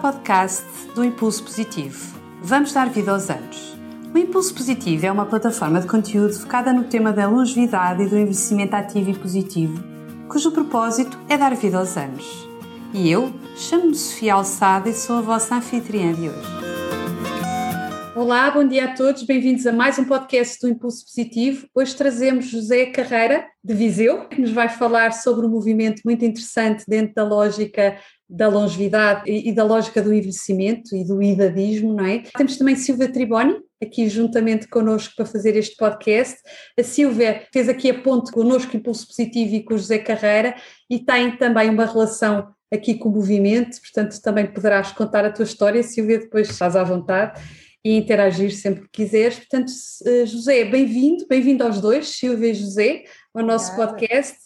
podcast do Impulso Positivo. Vamos dar vida aos anos. O Impulso Positivo é uma plataforma de conteúdo focada no tema da longevidade e do envelhecimento ativo e positivo, cujo propósito é dar vida aos anos. E eu chamo-me Sofia Alçada e sou a vossa anfitriã de hoje. Olá, bom dia a todos, bem-vindos a mais um podcast do Impulso Positivo. Hoje trazemos José Carreira, de Viseu, que nos vai falar sobre um movimento muito interessante dentro da lógica da longevidade e da lógica do envelhecimento e do idadismo, não é? Temos também Silvia Triboni, aqui juntamente connosco para fazer este podcast. A Silvia fez aqui a ponte connosco, Impulso Positivo e com o José Carreira, e tem também uma relação aqui com o movimento, portanto também poderás contar a tua história, Silvia, depois estás à vontade e interagir sempre que quiseres. Portanto, eh, José, bem-vindo, bem-vindo aos dois, Silvia e José, ao nosso Obrigada. podcast.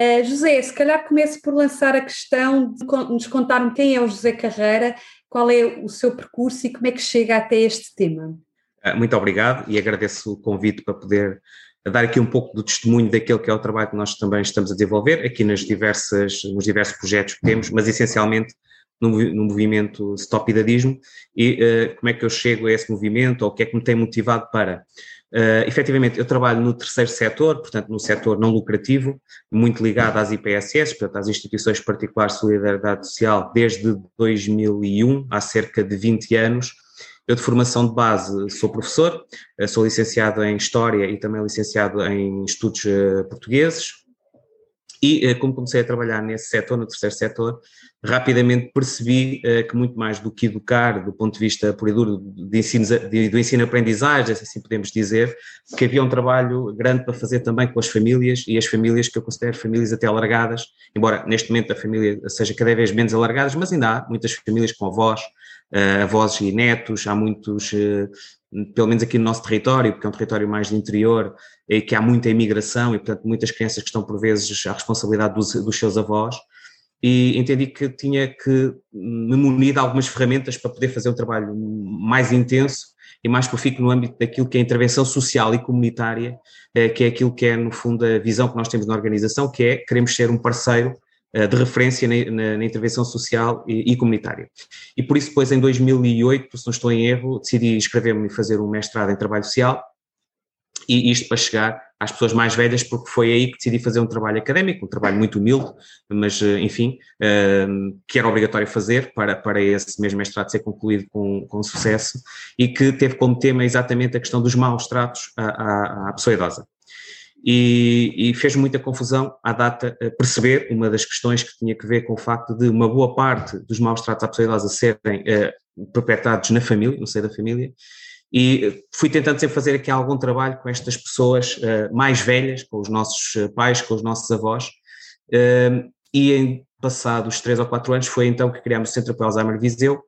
Uh, José, se calhar comece por lançar a questão de nos contar quem é o José Carreira, qual é o seu percurso e como é que chega até este tema. Uh, muito obrigado e agradeço o convite para poder dar aqui um pouco do testemunho daquele que é o trabalho que nós também estamos a desenvolver aqui nas diversas, nos diversos projetos que temos, mas essencialmente no, no movimento Stop Idadismo e uh, como é que eu chego a esse movimento ou o que é que me tem motivado para. Uh, efetivamente, eu trabalho no terceiro setor, portanto, no setor não lucrativo, muito ligado às IPSS, portanto, às instituições particulares de solidariedade social, desde 2001, há cerca de 20 anos. Eu, de formação de base, sou professor, eh, sou licenciado em História e também licenciado em Estudos Portugueses, e eh, como comecei a trabalhar nesse setor, no terceiro setor, rapidamente percebi uh, que muito mais do que educar, do ponto de vista por e duro de ensino, de, do ensino-aprendizagem, assim podemos dizer, que havia um trabalho grande para fazer também com as famílias e as famílias que eu considero famílias até alargadas, embora neste momento a família seja cada vez menos alargadas, mas ainda há muitas famílias com avós, uh, avós e netos, há muitos pelo menos aqui no nosso território, porque é um território mais de interior, e que há muita imigração e, portanto, muitas crianças que estão, por vezes, à responsabilidade dos, dos seus avós, e entendi que tinha que me munir de algumas ferramentas para poder fazer um trabalho mais intenso e mais profícuo no âmbito daquilo que é a intervenção social e comunitária, eh, que é aquilo que é, no fundo, a visão que nós temos na organização, que é queremos ser um parceiro de referência na, na, na intervenção social e, e, comunitária. E por isso, depois, em 2008, se não estou em erro, decidi inscrever-me e fazer um mestrado em trabalho social, e isto para chegar às pessoas mais velhas, porque foi aí que decidi fazer um trabalho académico, um trabalho muito humilde, mas, eh, enfim, eh, que era obrigatório fazer para, para esse mesmo mestrado ser concluído com, com sucesso, e que teve como tema exatamente a questão dos maus tratos à, à, à pessoa idosa e, e fez muita confusão à data perceber uma das questões que tinha que ver com o facto de uma boa parte dos maus tratos à pessoa idosa serem uh, perpetrados na família, no seio da família, e fui tentando sempre fazer aqui algum trabalho com estas pessoas uh, mais velhas, com os nossos eh, pais, com os nossos avós, uh, e em passados três ou quatro anos foi então que criámos o Centro para Alzheimer Viseu,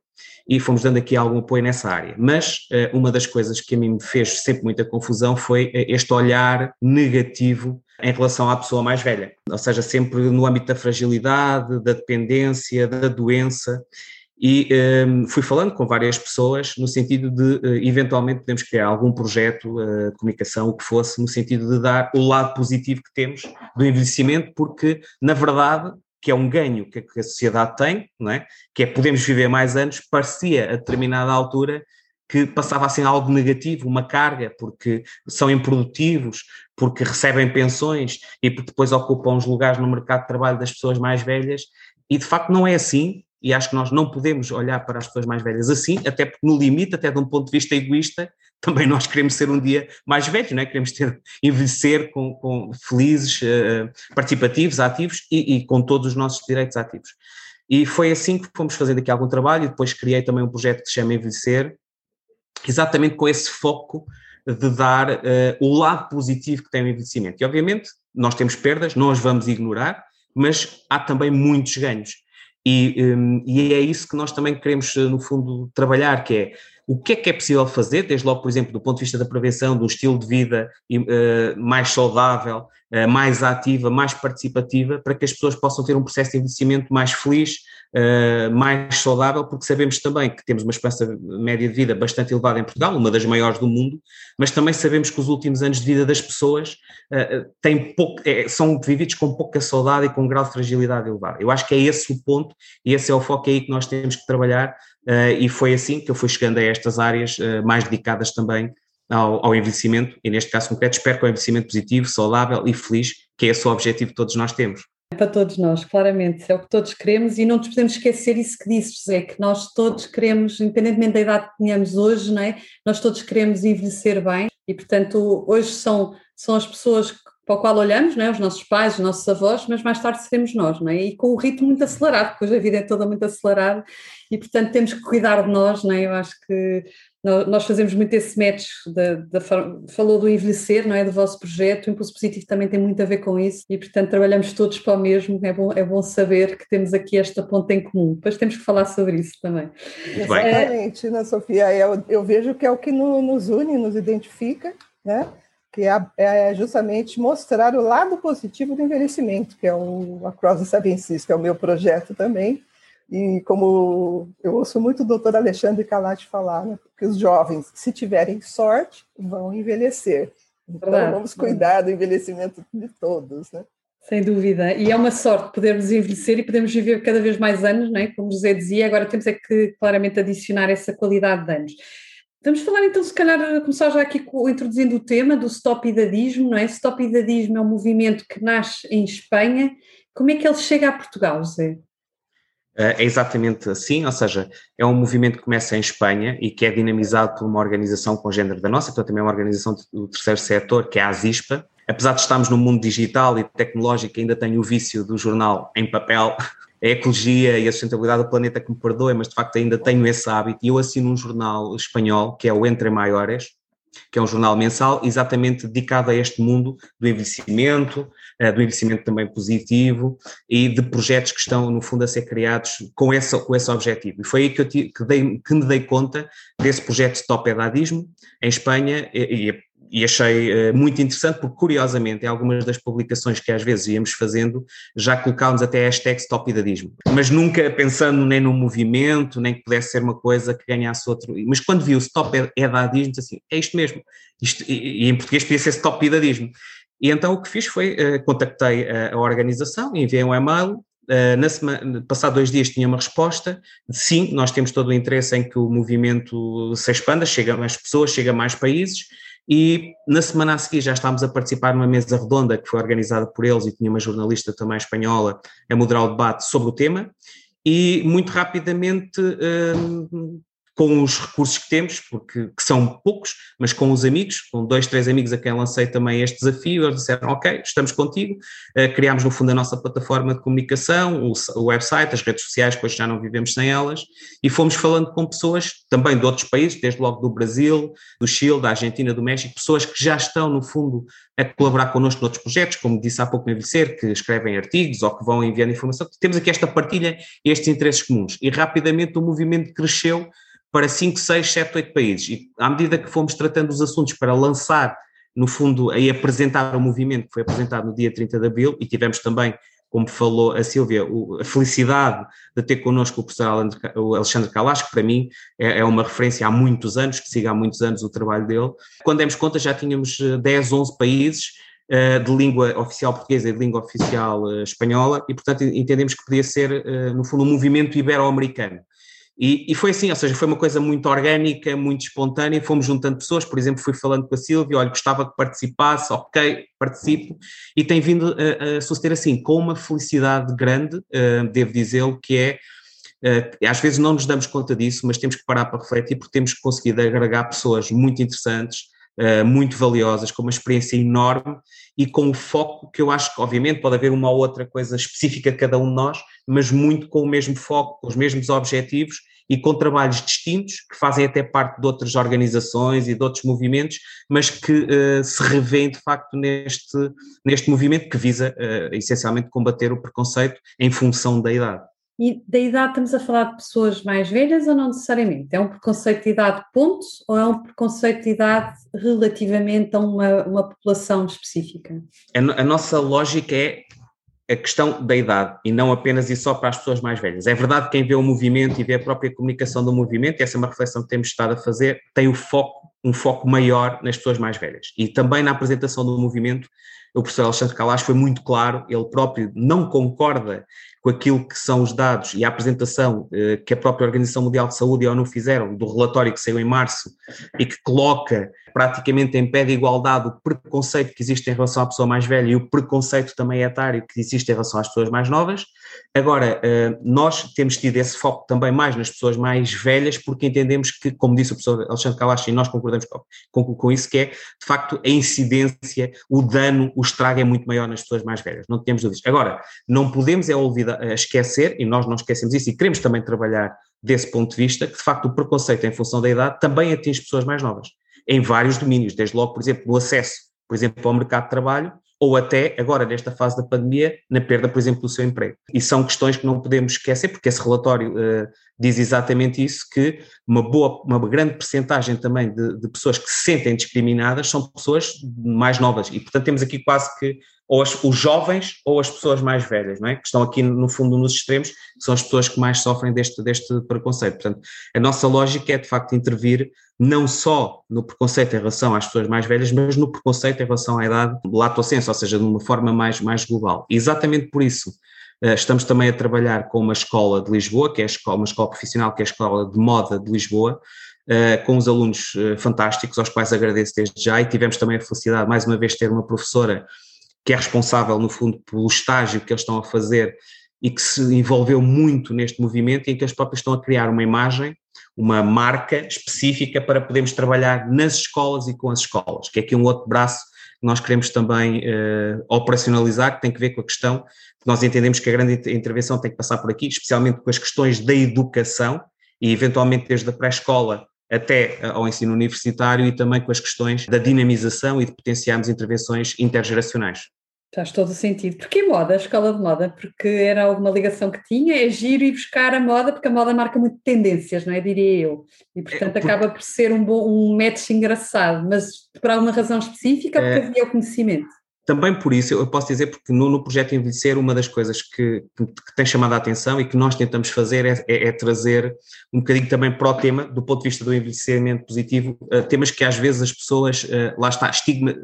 e fomos dando aqui algum apoio nessa área. Mas uh, uma das coisas que a mim me fez sempre muita confusão foi eh, este olhar negativo em relação à pessoa mais velha, ou seja, sempre no âmbito da fragilidade, da dependência, da doença. E um, ehm, fui falando com várias pessoas no sentido de, eventualmente, podemos criar algum projeto uh, de comunicação, o que fosse, no sentido de dar o lado positivo que temos do envelhecimento, porque, na verdade, que é um ganho que a sociedade tem, não é? que é podemos viver mais anos, parecia a determinada altura que passava assim algo negativo, uma carga, porque são improdutivos, porque recebem pensões e porque depois ocupam os lugares no mercado de trabalho das pessoas mais velhas, e de facto não é assim, e acho que nós não podemos olhar para as pessoas mais velhas assim, até porque no limite, até de um ponto de vista egoísta, também nós queremos ser um dia mais velhos, não é? queremos ter, envelhecer com, com felizes, uh, participativos, ativos e, e, com todos os nossos direitos ativos. E foi assim que fomos fazendo aqui algum trabalho e depois criei também um projeto que se chama Envelhecer, exatamente com esse foco de dar uh, o lado positivo que tem o envelhecimento. E obviamente nós temos perdas, não as vamos ignorar, mas há também muitos ganhos. E, um, e, é isso que nós também queremos, no fundo, trabalhar, que é o que é que é possível fazer, desde logo, por exemplo, do ponto de vista da prevenção, do estilo de vida uh, mais saudável, uh, mais ativa, mais participativa, para que as pessoas possam ter um processo de envelhecimento mais feliz, uh, mais saudável, porque sabemos também que temos uma esperança média de vida bastante elevada em Portugal, uma das maiores do mundo, mas também sabemos que os últimos anos de vida das pessoas têm pouco, é, são vividos com pouca saudade e com um grau de fragilidade elevado. Eu acho que é esse o ponto e esse é o foco aí que nós temos que trabalhar e foi assim que eu fui chegando a estas áreas uh, mais dedicadas também ao, ao, envelhecimento, e neste caso concreto espero que o envelhecimento positivo, saudável e feliz, que é esse o objetivo que todos nós temos. Para todos nós, claramente, é o que todos queremos e não nos podemos esquecer isso que disse, José, que nós todos queremos, independentemente da idade que tenhamos hoje, não é? nós todos queremos envelhecer bem e, portanto, hoje são, são as pessoas que para o qual olhamos, não é? os nossos pais, os nossos avós, mas mais tarde seremos nós, não é? E com o ritmo muito acelerado, porque hoje a vida é toda muito acelerada e, portanto, temos que cuidar de nós, não é? Eu acho que nós fazemos muito esse match, da, da, falou do envelhecer, não é? Do vosso projeto, o Impulso Positivo também tem muito a ver com isso e, portanto, trabalhamos todos para o mesmo, é bom, é bom saber que temos aqui esta ponta em comum, depois temos que falar sobre isso também. Exatamente, Ana Sofia, eu, eu vejo que é o que nos une, nos identifica, né? Que é, é, justamente mostrar o lado positivo do envelhecimento, que é o Across the Seven Seas, que é o meu projeto também. E como eu ouço muito o doutor Alexandre Calati falar, né, que os jovens, se tiverem sorte, vão envelhecer. Então, vamos cuidar do envelhecimento de todos, né? Sem dúvida. E é uma sorte podermos envelhecer e podermos viver cada vez mais anos, não é? como José dizia, agora temos é que claramente adicionar essa qualidade de anos. Vamos falar então, se calhar, começar já aqui introduzindo o tema do Stop Idadismo, não é? Stop Idadismo é um movimento que nasce em Espanha. Como é que ele chega a Portugal, José? É exatamente assim, ou seja, é um movimento que começa em Espanha e que é dinamizado por uma organização com género da nossa, portanto também é uma organização do terceiro setor, que é a ASISPA. Apesar de estarmos no mundo digital e tecnológico, ainda tem o vício do jornal em papel, a ecologia e a sustentabilidade do planeta que me perdoe, mas de facto ainda tenho esse hábito e eu assino um jornal espanhol que é o Entre Maiores, que é um jornal mensal exatamente dedicado a este mundo do envelhecimento, eh, do envelhecimento também positivo e de projetos que estão, no fundo, a ser criados com esse, com esse objetivo. E foi aí que, eu que, dei, que me dei conta desse projeto Stop Edadismo em Espanha e, e e achei uh, muito interessante porque, curiosamente, em algumas das publicações que às vezes íamos fazendo, já colocámos até hashtag stopidadismo, mas nunca pensando nem no movimento, nem que pudesse ser uma coisa que ganhasse outro. Mas quando vi o stop edadismo, disse assim, é isto mesmo. Isto, e, e, em português podia ser stopidadismo. E então o que fiz foi, uh, contactei a, a organização, enviei um e-mail, Uh, na semana, passado dois dias tinha uma resposta, sim, nós temos todo o interesse em que o movimento se expanda, chega a mais pessoas, chega a mais países, e na semana a seguir já estávamos a participar numa mesa redonda que foi organizada por eles e tinha uma jornalista também espanhola a moderar o debate sobre o tema. E muito rapidamente hum, com os recursos que temos, porque que são poucos, mas com os amigos, com dois, três amigos a quem lancei também este desafio, eles disseram, ok, estamos contigo, uh, criámos no fundo a nossa plataforma de comunicação, o, o, website, as redes sociais, hoje já não vivemos sem elas, e fomos falando com pessoas também de outros países, desde logo do Brasil, do Chile, da Argentina, do México, pessoas que já estão no fundo a colaborar connosco noutros projetos, como disse há pouco no Envelhecer, que escrevem artigos ou que vão enviando informação, temos aqui esta partilha e estes interesses comuns, e rapidamente o movimento cresceu para 5, 6, 7, 8 países. E à medida que fomos tratando os assuntos para lançar, no fundo, e apresentar o movimento que foi apresentado no dia 30 de abril, e tivemos também, como falou a Silvia, a felicidade de ter connosco o professor Alexandre Calas, que para mim é, é uma referência há muitos anos, que siga há muitos anos o trabalho dele. Quando demos conta, já tínhamos 10, eh, 11 países eh, de língua oficial portuguesa e de língua oficial eh, espanhola, e portanto entendemos que podia ser, no fundo, um movimento ibero-americano. E, e, foi assim, ou seja, foi uma coisa muito orgânica, muito espontânea, fomos juntando pessoas, por exemplo, fui falando com a Silvia, olha, gostava que participasse, ok, participo, e tem vindo a, a suceder assim, com uma felicidade grande, uh, devo dizê-lo, que é, uh, às vezes não nos damos conta disso, mas temos que parar para refletir, porque temos conseguido agregar pessoas muito interessantes, Uh, muito valiosas, com uma experiência enorme e com o foco que eu acho que, obviamente, pode haver uma ou outra coisa específica de cada um de nós, mas muito com o mesmo foco, com os mesmos objetivos e com trabalhos distintos, que fazem até parte de outras organizações e de outros movimentos, mas que uh, se revêem de facto neste, neste movimento que visa uh, essencialmente combater o preconceito em função da idade. E da idade estamos a falar de pessoas mais velhas ou não necessariamente? É um preconceito de idade ponto ou é um preconceito de idade relativamente a uma, uma população específica? A, a nossa lógica é a questão da idade e não apenas e só para as pessoas mais velhas. É verdade que quem vê o movimento e vê a própria comunicação do movimento, e essa é uma reflexão que temos estado a fazer, tem o foco, um foco maior nas pessoas mais velhas. E também na apresentação do movimento, o professor Alexandre Calas foi muito claro, ele próprio não concorda com aquilo que são os dados e a apresentação eh, que a própria Organização Mundial de Saúde e a ONU fizeram do relatório que saiu em março e que coloca praticamente em pé de igualdade o preconceito que existe em relação à pessoa mais velha e o preconceito também etário que existe em relação às pessoas mais novas. Agora, eh, nós temos tido esse foco também mais nas pessoas mais velhas porque entendemos que, como disse o professor Alexandre Calacho, e nós concordamos com, com, com isso, que é, de facto, a incidência, o dano, o estrago é muito maior nas pessoas mais velhas, não temos dúvidas. Agora, não podemos é olvidar a esquecer, e nós não esquecemos isso, e queremos também trabalhar desse ponto de vista, que de facto o preconceito em função da idade também atinge pessoas mais novas, em vários domínios, desde logo, por exemplo, no acesso, por exemplo, ao mercado de trabalho, ou até agora, nesta fase da pandemia, na perda, por exemplo, do seu emprego. E são questões que não podemos esquecer, porque esse relatório uh, diz exatamente isso, que uma boa, uma grande percentagem também de, de, pessoas que se sentem discriminadas são pessoas mais novas, e portanto temos aqui quase que ou as, os jovens ou as pessoas mais velhas, não é? Que estão aqui no fundo nos extremos, são as pessoas que mais sofrem deste, deste preconceito. Portanto, a nossa lógica é de facto intervir não só no preconceito em relação às pessoas mais velhas, mas no preconceito em relação à idade lato senso, ou seja, de uma forma mais, mais global. E exatamente por isso estamos também a trabalhar com uma escola de Lisboa, que é uma escola profissional, que é a Escola de Moda de Lisboa, eh, com os alunos eh, fantásticos, aos quais agradeço desde já, e tivemos também a felicidade, mais uma vez, de ter uma professora que é responsável, no fundo, pelo estágio que eles estão a fazer e que se envolveu muito neste movimento, em que eles próprios estão a criar uma imagem, uma marca específica para podermos trabalhar nas escolas e com as escolas, que é aqui um outro braço que nós queremos também operacionalizar, que tem que ver com a questão que nós entendemos que a grande intervenção tem que passar por aqui, especialmente com as questões da educação e eventualmente desde a pré-escola até eh, ao ensino universitário e também com as questões da dinamização e de potenciarmos intervenções intergeracionais. Faz todo o sentido. Porquê moda, a escola de moda? Porque era alguma ligação que tinha, é giro ir buscar a moda, porque a moda marca muito tendências, não é? Diria eu. E portanto é, por... acaba por ser um, bom, um match engraçado, mas por alguma razão específica, porque é... havia o conhecimento também por isso, eu posso dizer, porque no, no projeto Envelhecer, uma das coisas que, que, que, tem chamado a atenção e que nós tentamos fazer é, é, é, trazer um bocadinho também para o tema, do ponto de vista do envelhecimento positivo, uh, temas que às vezes as pessoas, uh, lá está, estigma,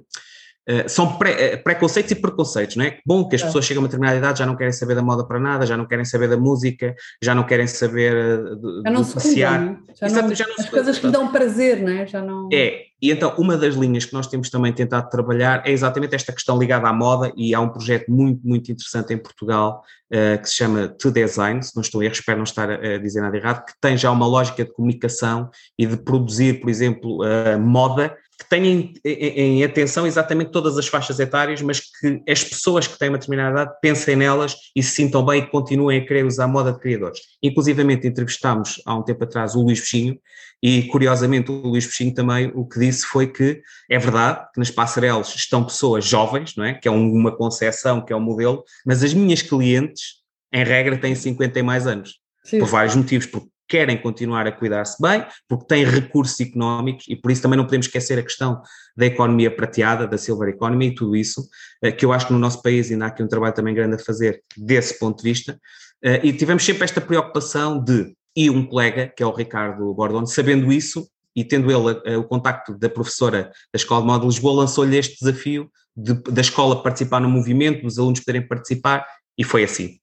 Uh, são pré, preconceitos e preconceitos, não é? Bom que as é. pessoas chegam a uma determinada idade, já não querem saber da moda para nada, já não querem saber da música, já não querem saber do, já não do passear. Cuidam, já Exato, não, já não as coisas que dão prazer, não é? Já não... É, e então, uma das linhas que nós temos também tentado trabalhar é exatamente esta questão ligada à moda, e há um projeto muito, muito interessante em Portugal uh, que se chama To Design, se não estou a erro, espero não estar a, a, dizer nada errado, que tem já uma lógica de comunicação e de produzir, por exemplo, uh, moda que tenha em, em, atenção exatamente todas as faixas etárias, mas que as pessoas que têm uma determinada idade pensem nelas e se sintam bem e continuem a querer usar a moda de criadores. Inclusivamente entrevistámos há um tempo atrás o Luís Peixinho e curiosamente o Luís Peixinho também o que disse foi que é verdade que nas passarelas estão pessoas jovens, não é? que é uma concepção, que é um modelo, mas as minhas clientes em regra têm 50 e mais anos. Sim. Por vários motivos, porque querem continuar a cuidar-se bem, porque têm recursos económicos e por isso também não podemos esquecer a questão da economia prateada, da silver economy e tudo isso, eh, que eu acho que no nosso país ainda há aqui um trabalho também grande a fazer desse ponto de vista. Eh, e tivemos sempre esta preocupação de, e um colega, que é o Ricardo Bordone, sabendo isso e tendo ele eh, o contacto da professora da Escola de Moda de Lisboa, lançou-lhe este desafio de, da escola participar no movimento, dos alunos poderem participar, e foi assim.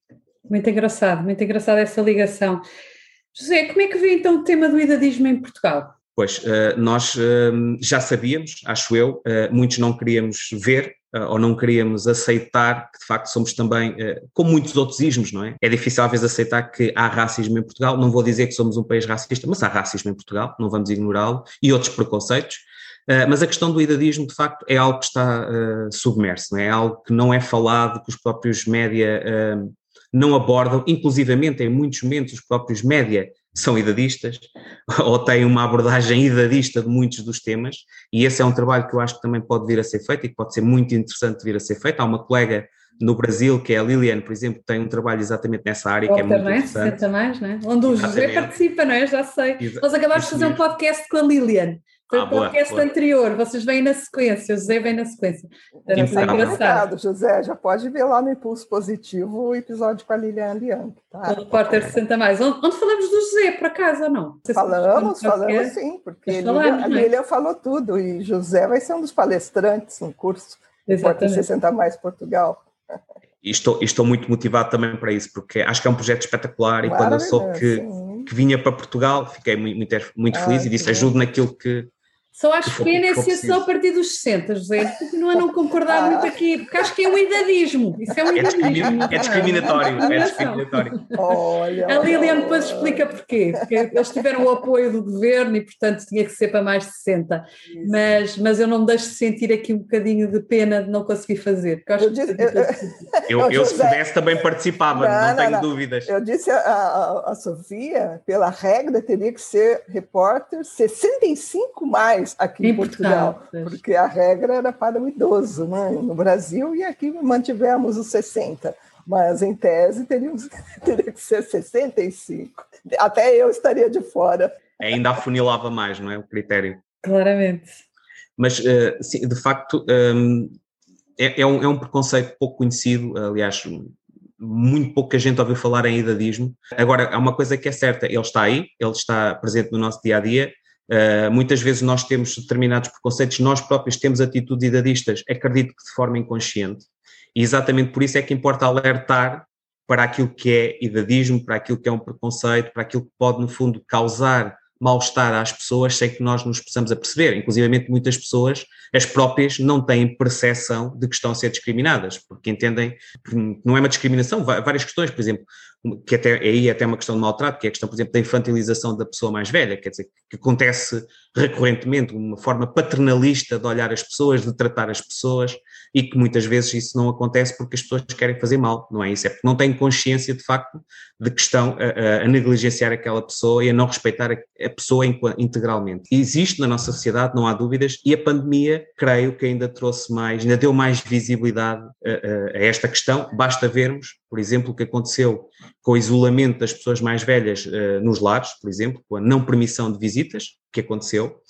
Muito engraçado, muito engraçado essa ligação. José, como é que vê então o tema do idadismo em Portugal? Pois, uh, nós uh, já sabíamos, acho eu, uh, muitos não queríamos ver ou não queríamos aceitar que de facto somos também, como muitos outros ismos, não é? É difícil às vezes aceitar que há racismo em Portugal, não vou dizer que somos um país racista, mas há racismo em Portugal, não vamos ignorá-lo, e outros preconceitos, mas a questão do idadismo de facto é algo que está submerso, não é? é algo que não é falado, que os próprios média não abordam, inclusivamente em muitos momentos os próprios média são idadistas ou têm uma abordagem idadista de muitos dos temas e esse é um trabalho que eu acho que também pode vir a ser feito e que pode ser muito interessante vir a ser feito. Há uma colega no Brasil, que é a Lilian, por exemplo, tem um trabalho exatamente nessa área, que é muito interessante. 60 mais, né? Onde o José participa, não é? Já sei. Exa Nós acabámos de fazer um podcast com a Lilian. Foi ah, o podcast boa, boa. anterior, vocês vêm na sequência, o José vem na sequência. Então, engraçado. José, já pode ver lá no Impulso Positivo o episódio com a Lilian Bianchi. Tá? O repórter 60 mais. Onde, onde, falamos do José, por acaso, ou não? falamos, falamos sim, porque falamos, a é? Lilian falou tudo e José vai ser um dos palestrantes no curso Repórter 60 mais Portugal. E estou, estou muito motivado também para isso, porque acho que é um projeto espetacular e quando eu soube que, que vinha para Portugal, fiquei muito, muito, muito ah, feliz e disse ajude naquilo que, só acho pena é se só a partir dos 60, José. Continua a não concordar muito aqui, porque acho que é um idadismo. Isso é um é idadismo. É discriminatório. É discriminatório. Olha, a Lilian depois explica porquê. Porque eles tiveram o apoio do governo e, portanto, tinha que ser para mais de 60. Mas, mas eu não me deixo de sentir aqui um bocadinho de pena de não conseguir fazer. Eu, eu, disse, eu, eu, eu, se pudesse, também participava, não, não, não tenho não. dúvidas. Eu disse a, a, a Sofia, pela regra, teria que ser repórter 65 mais aqui em, em Portugal, Portugal porque a regra era para o idoso, né? no Brasil, e aqui mantivemos os 60, mas em tese teríamos, teria que ser 65. Até eu estaria de fora. Ainda afunilava mais, não é? O critério. Claramente. Mas, uh, sim, de facto, um, é, é, um, é um preconceito pouco conhecido, aliás, muito pouca gente ouviu falar em idadismo. Agora, há uma coisa que é certa, ele está aí, ele está presente no nosso dia a dia, Uh, muitas vezes nós temos determinados preconceitos, nós próprios temos atitudes idadistas, acredito que de forma inconsciente, e exatamente por isso é que importa alertar para aquilo que é idadismo, para aquilo que é um preconceito, para aquilo que pode, no fundo, causar mal-estar às pessoas sem que nós nos possamos aperceber. Inclusive, muitas pessoas, as próprias, não têm percepção de que estão a ser discriminadas, porque entendem que não é uma discriminação, várias questões, por exemplo, que até aí é até uma questão de maltrato, que é a questão, por exemplo, da infantilização da pessoa mais velha, quer dizer, que acontece recorrentemente, uma forma paternalista de olhar as pessoas, de tratar as pessoas, e que muitas vezes isso não acontece porque as pessoas querem fazer mal, não é isso? É porque não têm consciência, de facto, de que estão a, a negligenciar aquela pessoa e a não respeitar a, a pessoa integralmente. E existe na nossa sociedade, não há dúvidas, e a pandemia, creio que ainda trouxe mais, ainda deu mais visibilidade a, a esta questão, basta vermos, por exemplo, o que aconteceu com o isolamento das pessoas mais velhas uh, nos lares, por exemplo, com a não permissão de visitas, que aconteceu,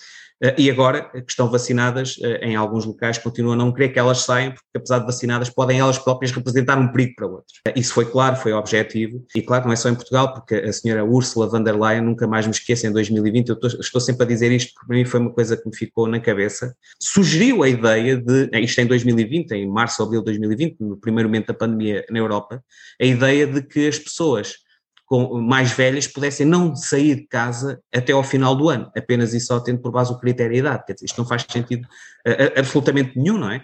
e agora, que estão vacinadas, uh, em alguns locais continuam a não querer que elas saiam, porque apesar de vacinadas, podem elas próprias representar um perigo para outros. Isso foi claro, foi objetivo, e claro, não é só em Portugal, porque a senhora Ursula von der Leyen, nunca mais me esqueço, em 2020, eu estou, estou sempre a dizer isto, porque para mim foi uma coisa que me ficou na cabeça, sugeriu a ideia de, isto em 2020, em março ou abril de 2020, no primeiro momento da pandemia na Europa, a ideia de que as pessoas com, mais velhas pudessem não sair de casa até ao final do ano, apenas e só tendo por base o critério da idade. Quer dizer, isto não faz sentido uh, absolutamente nenhum, não é?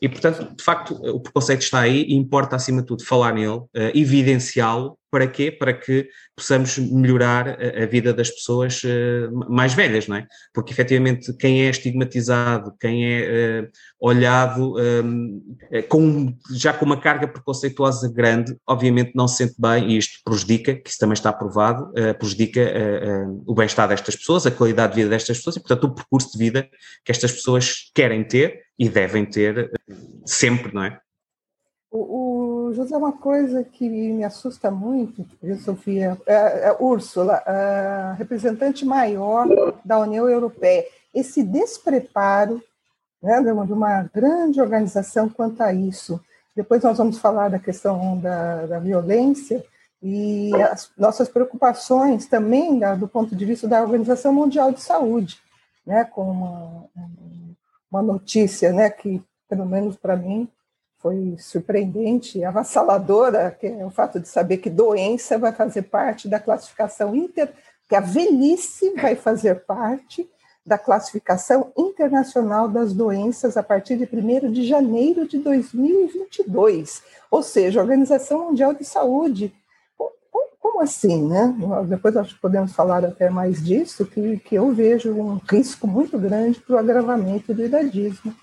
E, portanto, de facto, o preconceito está aí e importa, acima de tudo, falar nele, uh, evidenciá-lo. Para quê? Para que possamos melhorar a, a vida das pessoas uh, mais velhas, não é? Porque, efetivamente, quem é estigmatizado, quem é uh, olhado um, com, já com uma carga preconceituosa grande, obviamente não se sente bem e isto prejudica, que isso também está aprovado, prejudica o bem-estar destas pessoas, a qualidade de vida destas pessoas e, portanto, o percurso de vida que estas pessoas querem ter e devem ter sempre, não é? O José, uma coisa que me assusta muito, Sofia, é, é Úrsula, a representante maior da União Europeia, esse despreparo né, de uma grande organização quanto a isso. Depois nós vamos falar da questão da, da violência e as nossas preocupações também da, do ponto de vista da Organização Mundial de Saúde, né, com uma, uma notícia né, que, pelo menos para mim, foi surpreendente e avassaladora, que é o fato de saber que doença vai fazer parte da classificação inter, que a velhice vai fazer parte da classificação internacional das doenças a partir de 1 de janeiro de 2022. Ou seja, a Organização Mundial de Saúde. Como assim, né? Depois acho que podemos falar até mais disso, que, que eu vejo um risco muito grande para o agravamento do idadismo.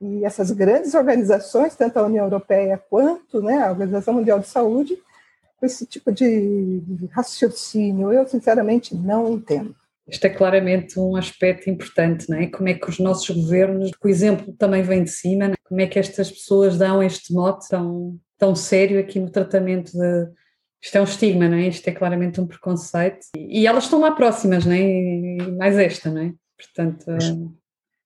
E essas grandes organizações, tanto a União Europeia quanto né, a Organização Mundial de Saúde, com esse tipo de, de raciocínio, eu sinceramente não entendo. Este é claramente um aspecto importante, não é? Como é que os nossos governos, o exemplo também vem de cima, é? como é que estas pessoas dão este mote tão, tão sério aqui no tratamento de. Isto é um estigma, não é? Isto é claramente um preconceito. E, elas estão lá próximas, não é? E mais esta, não é? Portanto.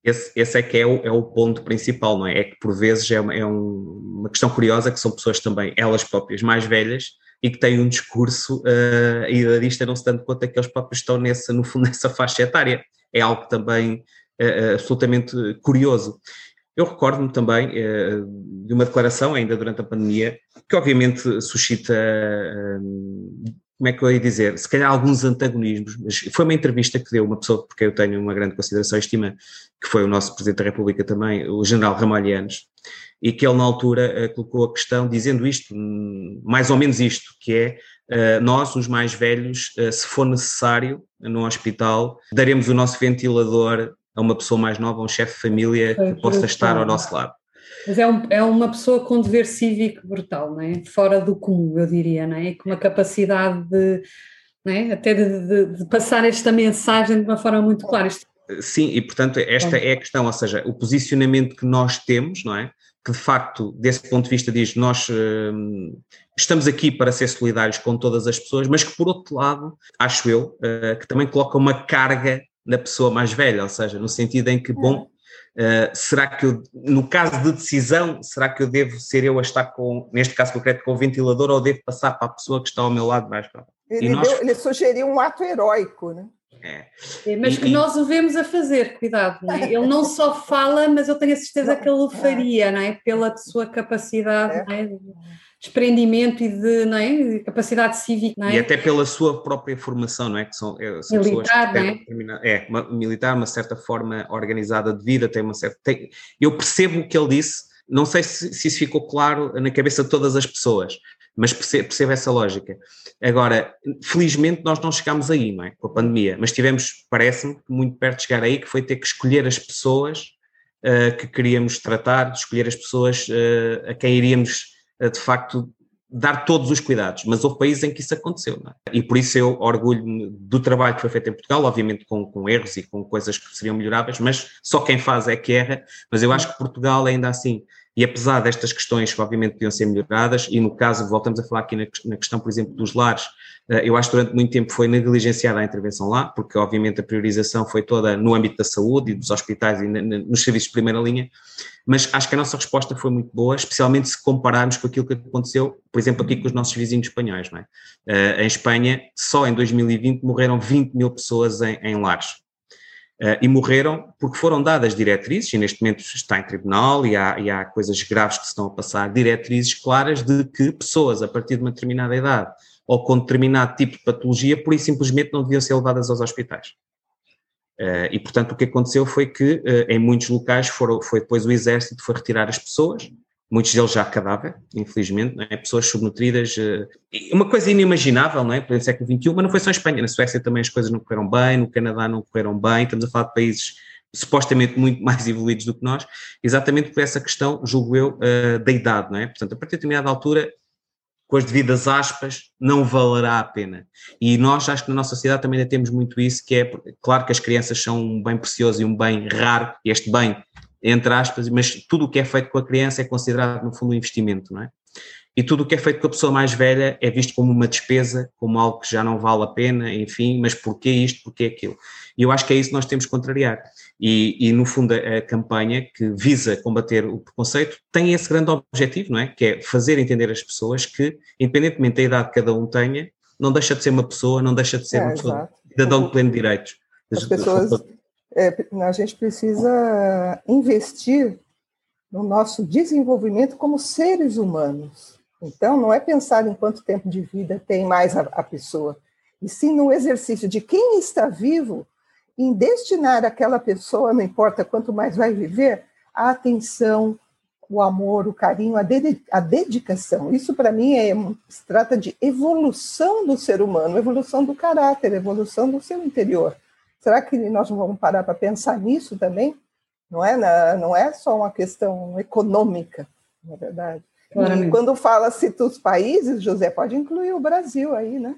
Esse, esse, é que é o, é o, ponto principal, não é? É que por vezes é, uma, é um, uma questão curiosa que são pessoas também, elas próprias, mais velhas, e que têm um discurso uh, idealista, não se dando conta que eles próprios estão nessa, no fundo, nessa faixa etária. É algo também uh, absolutamente curioso. Eu recordo-me também uh, de uma declaração, ainda durante a pandemia, que obviamente suscita, uh, como é que eu ia dizer, se calhar alguns antagonismos, mas foi uma entrevista que deu uma pessoa porque eu tenho uma grande consideração e estima, que foi o nosso Presidente da República também, o General Ramalhianos, e que ele na altura uh, colocou a questão dizendo isto, hum, mais ou menos isto, que é uh, nós, os mais velhos, uh, se for necessário, no hospital, daremos o nosso ventilador a uma pessoa mais nova, um chefe de família que possa estar ao nosso lado. Mas é, um, é, uma pessoa com dever cívico brutal, não é? fora do comum, eu diria, não é? com uma capacidade de, não é? até de, de, de passar esta mensagem de uma forma muito clara. Isto... Sim, e portanto esta é a questão, ou seja, o posicionamento que nós temos, não é? que de facto, desse ponto de vista, diz nós uh, estamos aqui para ser solidários com todas as pessoas, mas que por outro lado, acho eu, uh, que também coloca uma carga na pessoa mais velha, ou seja, no sentido em que, bom, uh, será que eu, no caso de decisão, será que eu devo ser eu a estar com, neste caso concreto, com o ventilador ou devo passar para a pessoa que está ao meu lado mais para ele, nós... deu, ele sugeriu um ato heróico, né? É. é mas que e, nós o vemos a fazer, cuidado, não é? Ele não só fala, mas eu tenho a certeza que ele o faria, não é? Pela sua capacidade, é. não é? Desprendimento e de, não é? de capacidade cívica. Não é? E até pela sua própria formação, não é? Que são, é, são militar, pessoas que têm, é? é uma, militar, uma certa forma organizada de vida, tem uma certa. Tem, eu percebo o que ele disse, não sei se, se isso ficou claro na cabeça de todas as pessoas, mas percebo, percebo, essa lógica. Agora, felizmente nós não chegámos aí, não é? Com a pandemia, mas tivemos, parece-me, muito perto de chegar aí, que foi ter que escolher as pessoas uh, que queríamos tratar, escolher as pessoas uh, a quem iríamos de facto dar todos os cuidados, mas houve países em que isso aconteceu, é? E por isso eu orgulho-me do trabalho que foi feito em Portugal, obviamente com, com, erros e com coisas que seriam melhoráveis, mas só quem faz é que erra, mas eu acho que Portugal ainda assim e apesar destas questões que obviamente podiam ser melhoradas, e no caso, voltamos a falar aqui na, na questão, por exemplo, dos lares, eh, eu acho que durante muito tempo foi negligenciada a intervenção lá, porque obviamente a priorização foi toda no âmbito da saúde e dos hospitais e nos serviços de primeira linha, mas acho que a nossa resposta foi muito boa, especialmente se compararmos com aquilo que aconteceu, por exemplo, aqui com os nossos vizinhos espanhóis. Não é? Uh, em Espanha, só em 2020 morreram 20 mil pessoas em, em lares. Uh, e morreram porque foram dadas diretrizes, e neste momento está em tribunal e há, e há coisas graves que se estão a passar, diretrizes claras de que pessoas a partir de uma determinada idade ou com determinado tipo de patologia, por isso simplesmente não deviam ser levadas aos hospitais. Uh, e portanto o que aconteceu foi que uh, em muitos locais foram, foi depois o exército foi retirar as pessoas, muitos deles já cadáver, infelizmente, é? pessoas subnutridas, uh, uma coisa inimaginável, não é? Pelo século XXI, mas não foi só em Espanha, na Suécia também as coisas não correram bem, no Canadá não correram bem, estamos a falar de países supostamente muito mais evoluídos do que nós, exatamente por essa questão, julgo eu, uh, da idade, não é? Portanto, a partir de determinada altura, com as devidas aspas, não valerá a pena. E nós, acho que na nossa sociedade também ainda temos muito isso, que é, claro que as crianças são um bem precioso e um bem raro, este bem entre aspas, mas tudo o que é feito com a criança é considerado, no fundo, um investimento, não é? E tudo o que é feito com a pessoa mais velha é visto como uma despesa, como algo que já não vale a pena, enfim, mas porquê isto, porquê aquilo? E eu acho que é isso que nós temos que contrariar. E, e, no fundo, a, a, campanha que visa combater o preconceito tem esse grande objetivo, não é? Que é fazer entender às pessoas que, independentemente da idade que cada um tenha, não deixa de ser uma pessoa, não deixa de ser é, uma pessoa cidadão de pleno direitos. As pessoas é, a gente precisa investir no nosso desenvolvimento como seres humanos. Então, não é pensar em quanto tempo de vida tem mais a, a pessoa, e sim no exercício de quem está vivo, em destinar aquela pessoa, não importa quanto mais vai viver, a atenção, o amor, o carinho, a, de, a dedicação. Isso, para mim, é, se trata de evolução do ser humano, evolução do caráter, evolução do seu interior. Será que nós não vamos parar para pensar nisso também? Não é, não é só uma questão econômica, na verdade. E quando fala-se dos países, José, pode incluir o Brasil aí, né?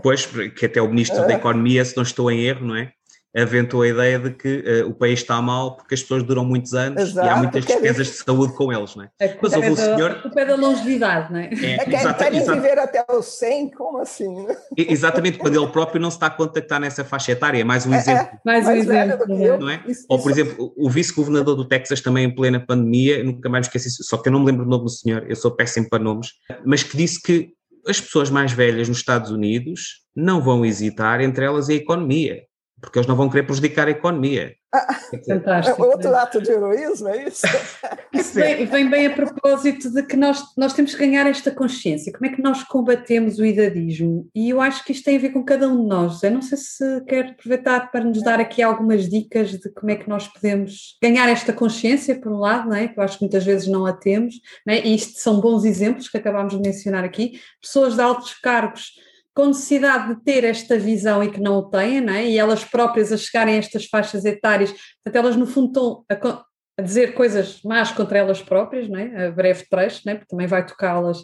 Pois, que até o Ministro da Economia, se não estou em erro, não é? Aventou a ideia de que uh, o país está mal porque as pessoas duram muitos anos Exato, e há muitas despesas de saúde com eles, não é? é Mas houve o senhor... O pé da longevidade, não é? é, é querem exata, viver até os 100, como assim? Exatamente, quando ele próprio não se dá conta que está nessa faixa etária, é mais um é, é. exemplo. É, mais um exemplo, não é? Isso, Ou, por isso... exemplo, o vice-governador do Texas também em plena pandemia, nunca mais me esqueci, só que eu não me lembro do nome do senhor, eu sou péssimo para nomes, mas que disse que as pessoas mais velhas nos Estados Unidos não vão hesitar entre elas a economia porque eles não vão querer prejudicar a economia. Ah, Fantástico. É outro ato de heroísmo, é isso? isso vem, vem, bem a propósito de que nós, nós temos que ganhar esta consciência. Como é que nós combatemos o idadismo? E eu acho que isto tem a ver com cada um de nós. Eu não sei se quer aproveitar para nos dar aqui algumas dicas de como é que nós podemos ganhar esta consciência, por um lado, não é? que eu acho que muitas vezes não a temos, não é? e isto são bons exemplos que acabámos de mencionar aqui. Pessoas de altos cargos com necessidade de ter esta visão e que não o têm, não é? e elas próprias a chegarem a estas faixas etárias, portanto, elas no fundo estão a, a dizer coisas más contra elas próprias, não é? a breve trecho, não é? porque também vai tocá-las,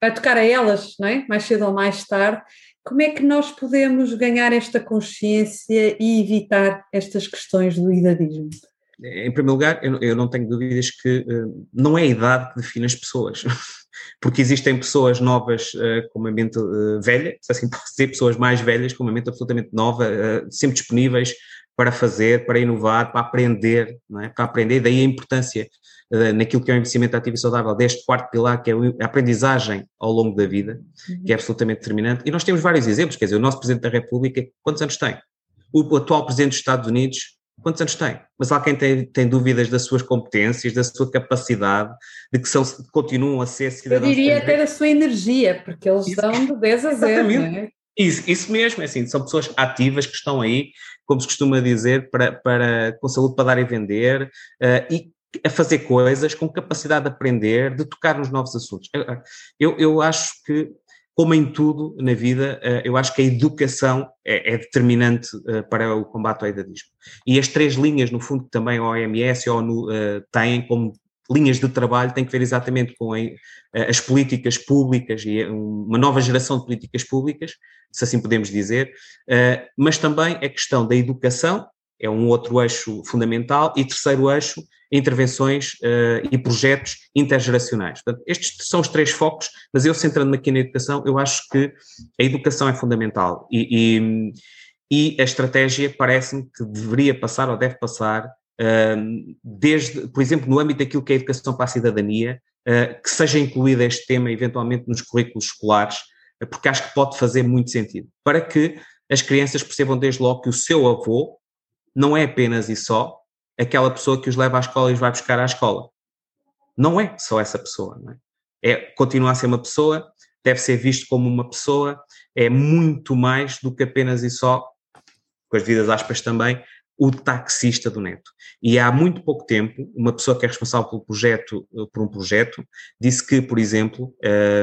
vai tocar a elas, não é? mais cedo ou mais tarde. Como é que nós podemos ganhar esta consciência e evitar estas questões do idadismo? Em primeiro lugar, eu, não tenho dúvidas que uh, não é a idade que define as pessoas. Porque existem pessoas novas uh, com uma mente uh, velha, se assim posso dizer, pessoas mais velhas com uma mente absolutamente nova, uh, sempre disponíveis para fazer, para inovar, para aprender, é? para aprender, daí a importância naquilo que é o envelhecimento ativo e saudável, deste quarto pilar, que é a aprendizagem ao longo da vida, uhum. que é absolutamente determinante. E nós temos vários exemplos, quer dizer, o nosso Presidente da República, quantos anos tem? O atual Presidente dos Estados Unidos, Quantos anos tem? Mas há quem tem, tem dúvidas das suas competências, da sua capacidade, de que são, continuam a ser cidadãos. Eu diria até da sua energia, porque eles isso, dão de 10 a 0. É? Isso, isso mesmo, é assim, são pessoas ativas que estão aí, como se costuma dizer, para, para, com saúde para dar e vender, uh, e a fazer coisas com capacidade de aprender, de tocar nos novos assuntos. Eu, eu acho que como em tudo na vida, eh, eu acho que a educação é, é determinante eh, para o combate ao idadismo. E as três linhas, no fundo, que também a OMS e a ONU eh, têm como linhas de trabalho, têm que ver exatamente com as políticas públicas e uma nova geração de políticas públicas, se assim podemos dizer, mas também a questão da educação, é um outro eixo fundamental, e terceiro eixo, intervenções uh, e projetos intergeracionais. Portanto, estes são os três focos, mas eu centrando-me aqui na educação, eu acho que a educação é fundamental. E, e, e a estratégia parece-me que deveria passar ou deve passar uh, desde, por exemplo, no âmbito daquilo que é a educação para a cidadania, uh, que seja incluído este tema eventualmente nos currículos escolares, porque acho que pode fazer muito sentido, para que as crianças percebam desde logo que o seu avô não é apenas e só aquela pessoa que os leva à escola e os vai buscar à escola. Não é só essa pessoa, não é? é a ser uma pessoa, deve ser visto como uma pessoa, é muito mais do que apenas e só, com as vidas aspas também, o taxista do neto. E há muito pouco tempo, uma pessoa que é responsável pelo projeto, por um projeto, disse que, por exemplo,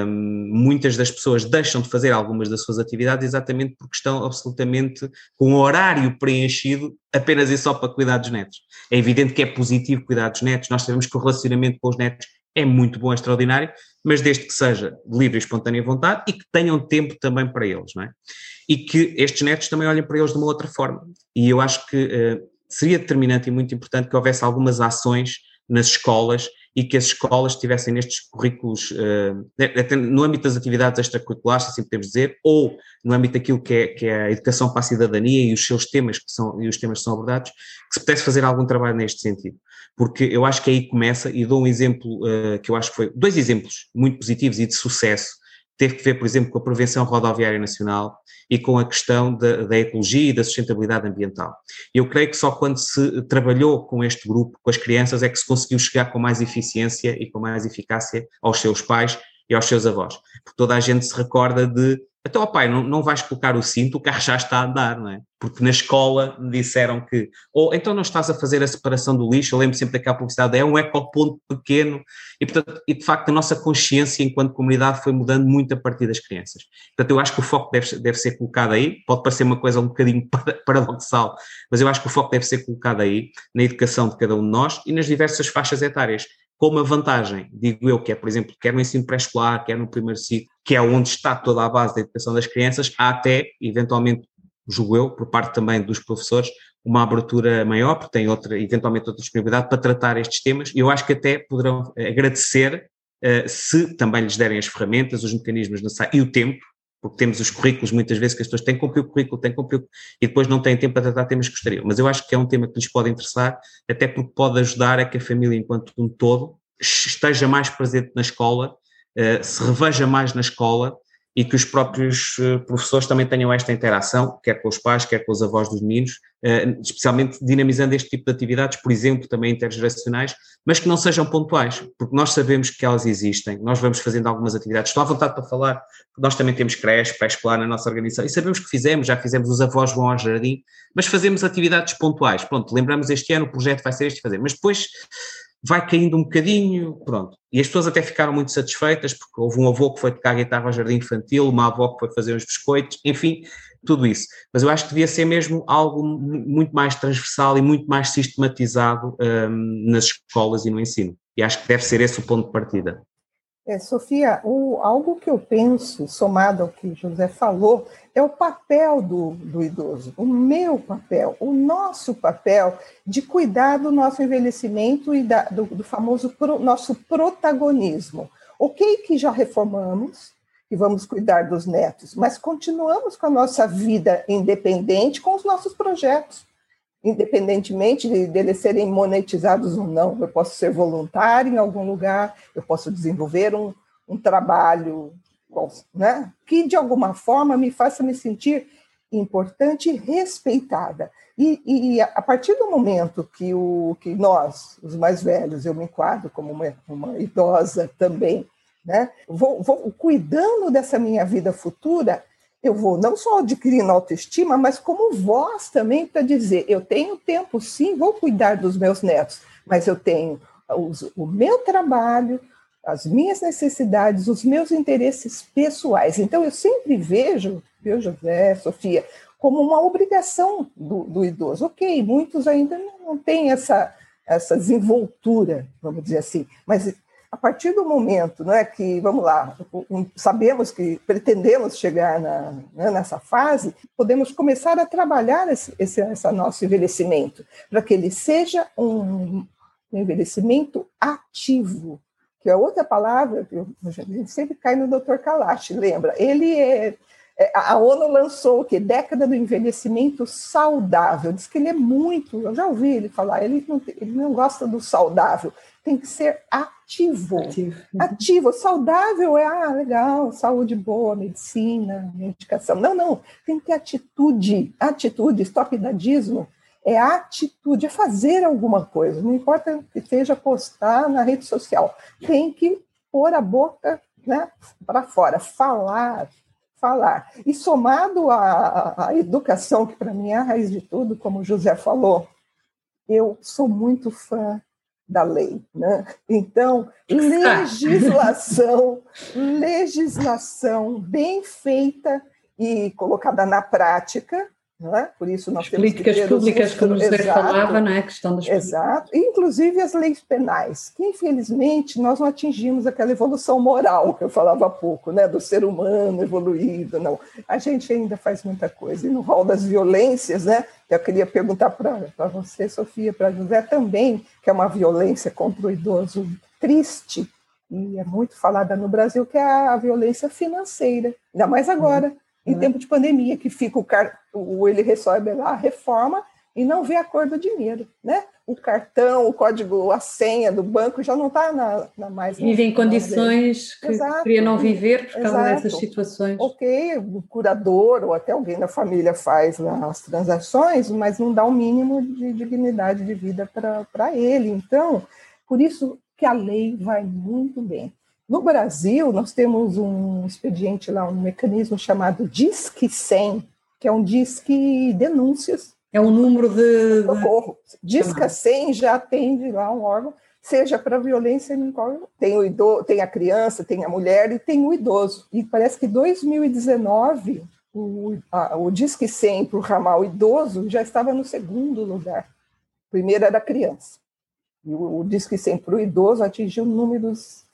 hum, muitas das pessoas deixam de fazer algumas das suas atividades exatamente porque estão absolutamente com o horário preenchido apenas e só para cuidar dos netos. É evidente que é positivo cuidar dos netos, nós sabemos que o relacionamento com os netos é muito bom, é extraordinário, mas desde que seja livre e espontânea vontade e que tenham tempo também para eles, não é? E que estes netos também olhem para eles de uma outra forma. E eu acho que uh, seria determinante e muito importante que houvesse algumas ações nas escolas e que as escolas tivessem nestes currículos, uh, no âmbito das atividades extracurriculares, assim podemos dizer, ou no âmbito daquilo que é, que é a educação para a cidadania e os seus temas que são, e os temas que são abordados, que se pudesse fazer algum trabalho neste sentido porque eu acho que aí começa, e dou um exemplo uh, que eu acho que foi, dois exemplos muito positivos e de sucesso, teve que ver, por exemplo, com a prevenção rodoviária nacional e com a questão da, da, ecologia e da sustentabilidade ambiental. Eu creio que só quando se trabalhou com este grupo, com as crianças, é que se conseguiu chegar com mais eficiência e com mais eficácia aos seus pais e aos seus avós. Porque toda a gente se recorda de então, ó pai, não, não vais colocar o cinto, o carro já está a andar, não é? Porque na escola me disseram que, ou então não estás a fazer a separação do lixo, eu lembro sempre daquela publicidade, é um ecoponto pequeno, e, portanto, e de facto a nossa consciência enquanto comunidade foi mudando muito a partir das crianças. Portanto, eu acho que o foco deve, deve ser colocado aí, pode parecer uma coisa um bocadinho paradoxal, mas eu acho que o foco deve ser colocado aí, na educação de cada um de nós e nas diversas faixas etárias com uma vantagem, digo eu, que é, por exemplo, quer no ensino pré-escolar, quer no primeiro ciclo, que é onde está toda a base da educação das crianças, há até, eventualmente, julgo eu, por parte também dos professores, uma abertura maior, porque têm outra, eventualmente outra disponibilidade para tratar estes temas, e eu acho que até poderão agradecer uh, se também lhes derem as ferramentas, os mecanismos necessários e o tempo, porque temos os currículos muitas vezes que as pessoas têm que cumprir o currículo, têm que cumprir o, e depois não têm tempo para tratar temas que gostariam. Mas eu acho que é um tema que lhes pode interessar, até porque pode ajudar a que a família, enquanto um todo, esteja mais presente na escola, uh, se reveja mais na escola e que os próprios uh, professores também tenham esta interação, quer com os pais, quer com os avós dos meninos, uh, especialmente dinamizando este tipo de atividades, por exemplo, também intergeracionais, mas que não sejam pontuais, porque nós sabemos que elas existem, nós vamos fazendo algumas atividades, estou à vontade para falar, nós também temos creche, pré-escolar na nossa organização, e sabemos que fizemos, já fizemos, os avós vão ao jardim, mas fazemos atividades pontuais, pronto, lembramos este ano, o projeto vai ser este fazer, mas depois vai caindo um bocadinho, pronto. E as pessoas até ficaram muito satisfeitas, porque houve um avô que foi tocar guitarra ao jardim infantil, uma avó que foi fazer uns biscoitos, enfim, tudo isso. Mas eu acho que devia ser mesmo algo muito mais transversal e muito mais sistematizado um, nas escolas e no ensino. E acho que deve ser esse o ponto de partida. É, Sofia, o, algo que eu penso, somado ao que José falou, é o papel do, do idoso, o meu papel, o nosso papel de cuidar do nosso envelhecimento e da, do, do, famoso pro, nosso protagonismo. Ok que já reformamos e vamos cuidar dos netos, mas continuamos com a nossa vida independente, com os nossos projetos independentemente de, de eles serem monetizados ou não. Eu posso ser voluntário em algum lugar, eu posso desenvolver um, um trabalho né, que, de alguma forma, me faça me sentir importante e respeitada. E, e, a partir do momento que, o, que nós, os mais velhos, eu me enquadro como uma, uma idosa também, né, vou, vou cuidando dessa minha vida futura, eu vou não só adquirindo autoestima, mas como voz também para dizer: eu tenho tempo, sim, vou cuidar dos meus netos, mas eu tenho os, o meu trabalho, as minhas necessidades, os meus interesses pessoais. Então, eu sempre vejo, viu, José, Sofia, como uma obrigação do, do idoso. Ok, muitos ainda não têm essa, essa desenvoltura, vamos dizer assim, mas a partir do momento né, que, vamos lá, sabemos que pretendemos chegar na, né, nessa fase, podemos começar a trabalhar esse, esse, esse nosso envelhecimento, para que ele seja um, envelhecimento ativo, que é outra palavra que gente sempre cai no Dr. Kalash, lembra? Ele é, é, a ONU lançou o que década do envelhecimento saudável. Diz que ele é muito, eu já ouvi ele falar, ele não, ele não gosta do saudável, tem que ser ativo. Ativo. ativo. Saudável é, ah, legal, saúde boa, medicina, medicação. Não, não, tem que ter atitude. Atitude, stop dadismo, é atitude, é fazer alguma coisa. Não importa que seja postar na rede social. Tem que pôr a boca né, para fora, falar, falar. E somado à, à educação, que para mim é a raiz de tudo, como o José falou, eu sou muito fã da lei. Né? Então, legislação, legislação bem feita e colocada na prática, é? Por isso nós As temos políticas que públicas, os... como José falava, não é? A questão das Exato, inclusive as leis penais, que infelizmente nós não atingimos aquela evolução moral que eu falava há pouco, né? do ser humano evoluído, não. A gente ainda faz muita coisa. E no rol das violências, né? Eu queria perguntar para você, Sofia, para José também, que é uma violência contra o idoso triste, e é muito falada no Brasil, que é a violência financeira, ainda mais agora. Uhum em uhum. tempo de pandemia, que fica o, car... o ele recebe lá a reforma e não vê a cor do dinheiro, né? O cartão, o código, a senha do banco já não está na, na, mais. Vive em condições que Exato. queria não viver por causa Exato. dessas situações. Ok, o curador ou até alguém da família faz as transações, mas não dá o um mínimo de dignidade de vida para ele. Então, por isso que a lei vai muito bem. No Brasil, nós temos um expediente lá, um mecanismo chamado Disque 100, que é um disque denúncias. É um número de. Socorro. Disca 100 já atende lá um órgão, seja para violência tem o idoso, tem a criança, tem a mulher e tem o idoso. E parece que 2019 o, a, o Disque 100 para o ramal idoso já estava no segundo lugar. Primeiro era a criança. E o, o Disque 100 para o idoso atingiu números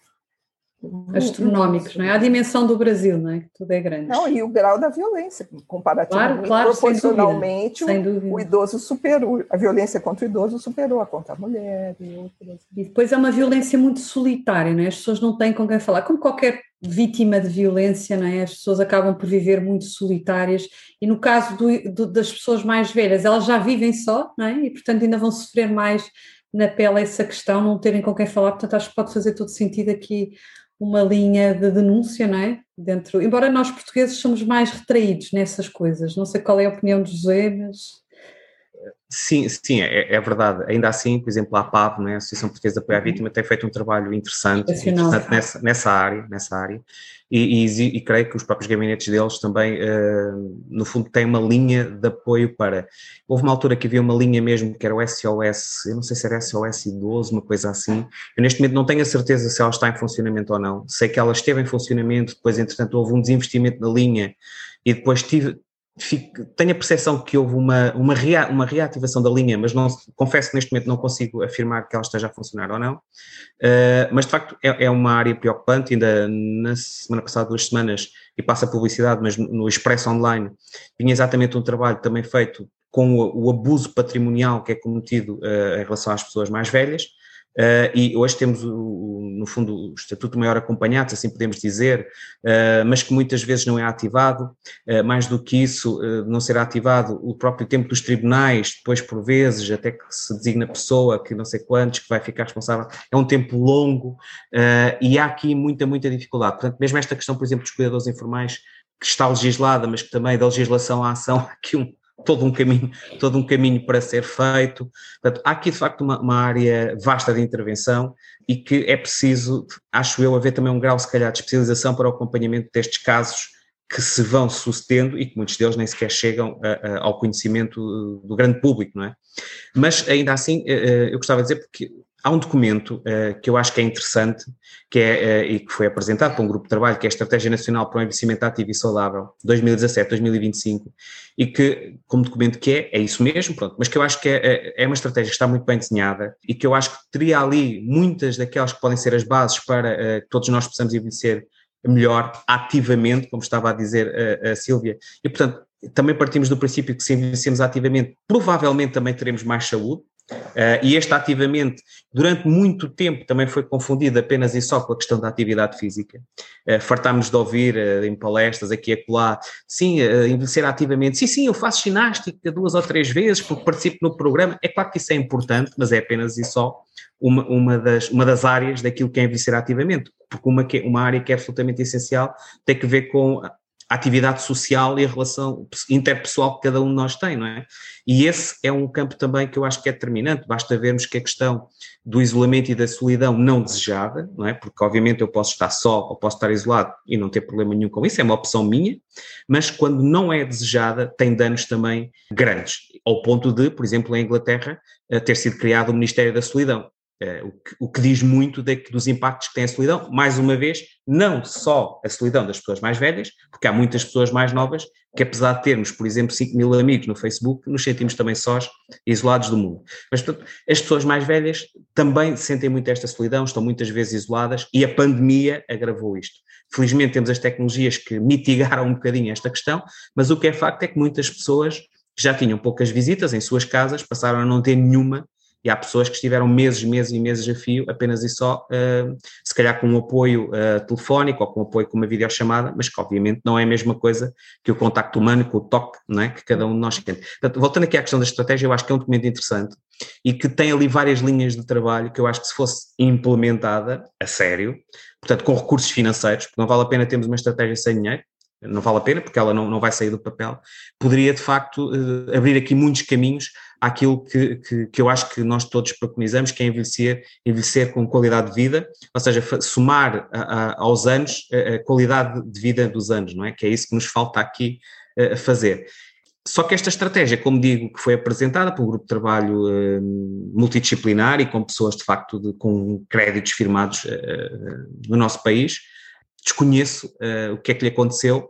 astronómicos, não é? A dimensão do Brasil, não é? Tudo é grande. Não, e o grau da violência, comparativamente, claro, claro, proporcionalmente, sem dúvida, sem dúvida. O, o, idoso superou, a violência contra o idoso superou a contra a mulher e outras. E depois é uma violência muito solitária, não é? As pessoas não têm com quem falar, como qualquer vítima de violência, não é? As pessoas acabam por viver muito solitárias e no caso do, do, das pessoas mais velhas, elas já vivem só, não é? E portanto ainda vão sofrer mais na pele essa questão, não terem com quem falar, portanto acho que pode fazer todo sentido aqui uma linha de denúncia, não é? Dentro, embora nós portugueses somos mais retraídos nessas coisas, não sei qual é a opinião de José, mas... Sim, sim, é, é, verdade. Ainda assim, por exemplo, a APAV, né, a Associação Portuguesa de Apoio à. Vítima, tem feito um trabalho interessante, interessante nessa, nessa área, nessa área e, e, e, creio que os próprios gabinetes deles também, uh, no fundo, têm uma linha de apoio para. Houve uma altura que havia uma linha mesmo que era o SOS, eu não sei se era SOS idoso, uma coisa assim. Eu neste momento não tenho a certeza se ela está em funcionamento ou não. Sei que ela esteve em funcionamento, depois, entretanto, houve um desinvestimento na linha e depois tive, Fico, tenho a percepção que houve uma, uma, rea, uma reativação da linha, mas não, confesso que neste momento não consigo afirmar que ela esteja a funcionar ou não. Uh, mas de facto é, é, uma área preocupante. Ainda na semana passada, duas semanas, e passa a publicidade, mas no Expresso Online, vinha exatamente um trabalho também feito com o, o abuso patrimonial que é cometido uh, em relação às pessoas mais velhas. Uh, e hoje temos, o, no fundo, o Estatuto Maior Acompanhado, assim podemos dizer, uh, mas que muitas vezes não é ativado. Uh, mais do que isso, não será ativado o próprio tempo dos tribunais, depois, por vezes, até que se designa pessoa, que não sei quantos, que vai ficar responsável. É um tempo longo e há aqui muita, muita dificuldade. Portanto, mesmo esta questão, por exemplo, dos cuidadores informais, que está legislada, mas que também da legislação à ação, há aqui um, todo um caminho, todo um caminho para ser feito. Portanto, há aqui de facto uma, uma, área vasta de intervenção e que é preciso, acho eu, haver também um grau, se calhar, de especialização para o acompanhamento destes casos que se vão sucedendo e que muitos deles nem sequer chegam a, a, ao conhecimento do grande público, não é? Mas ainda assim, eh, eh, eu gostava de dizer, porque há um documento uh, que eu acho que é interessante, que é, uh, e que foi apresentado por um grupo de trabalho, que é a Estratégia Nacional para o Envelhecimento Ativo e Saudável, 2017-2025, e que, como documento que é, é isso mesmo, pronto, mas que eu acho que é, é, é, uma estratégia que está muito bem desenhada e que eu acho que teria ali muitas daquelas que podem ser as bases para uh, que todos nós possamos envelhecer melhor, ativamente, como estava a dizer a Sílvia, e portanto também partimos do princípio que se envelhecemos ativamente, provavelmente também teremos mais saúde, Uh, e este ativamente, durante muito tempo, também foi confundido apenas e só com a questão da atividade física. Uh, fartámos de ouvir uh, em palestras aqui e acolá, sim, uh, envelhecer ativamente, sim, sim, eu faço ginástica duas ou três vezes porque participo no programa. É claro que isso é importante, mas é apenas e só uma, uma, das, uma das áreas daquilo que é envelhecer ativamente, porque uma, que, uma área que é absolutamente essencial tem que ver com a atividade social e a relação interpessoal que cada um de nós tem, não é? E esse é um campo também que eu acho que é determinante, basta vermos que a questão do isolamento e da solidão não desejada, não é? Porque obviamente eu posso estar só ou posso estar isolado e não ter problema nenhum com isso, é uma opção minha, mas quando não é desejada tem danos também grandes, ao ponto de, por exemplo, em Inglaterra, eh, ter sido criado o Ministério da Solidão. Uh, o, que, o, que, diz muito de, dos impactos que tem a solidão, mais uma vez, não só a solidão das pessoas mais velhas, porque há muitas pessoas mais novas que, apesar de termos, por exemplo, 5 mil amigos no Facebook, nos sentimos também sós, isolados do mundo. Mas, portanto, as pessoas mais velhas também sentem muito esta solidão, estão muitas vezes isoladas e a pandemia agravou isto. Felizmente temos as tecnologias que mitigaram um bocadinho esta questão, mas o que é facto é que muitas pessoas já tinham poucas visitas em suas casas passaram a não ter nenhuma e há pessoas que estiveram meses, meses e meses a fio, apenas e só, uh, se calhar com um apoio uh, telefónico ou com um apoio com uma videochamada, mas que obviamente não é a mesma coisa que o contacto humano, com o toque, não é? que cada um de nós sente. Portanto, voltando aqui à questão da estratégia, eu acho que é um documento interessante e que tem ali várias linhas de trabalho que eu acho que se fosse implementada a sério, portanto com recursos financeiros, porque não vale a pena termos uma estratégia sem dinheiro, não vale a pena porque ela não, não vai sair do papel, poderia de facto uh, abrir aqui muitos caminhos àquilo que, que, que, eu acho que nós todos preconizamos, que é envelhecer, envelhecer com qualidade de vida, ou seja, somar a, a, aos anos a, a, qualidade de vida dos anos, não é? Que é isso que nos falta aqui uh, fazer. Só que esta estratégia, como digo, que foi apresentada por um grupo de trabalho uh, multidisciplinar e com pessoas de facto de, com créditos firmados uh, no nosso país, desconheço o que é que lhe aconteceu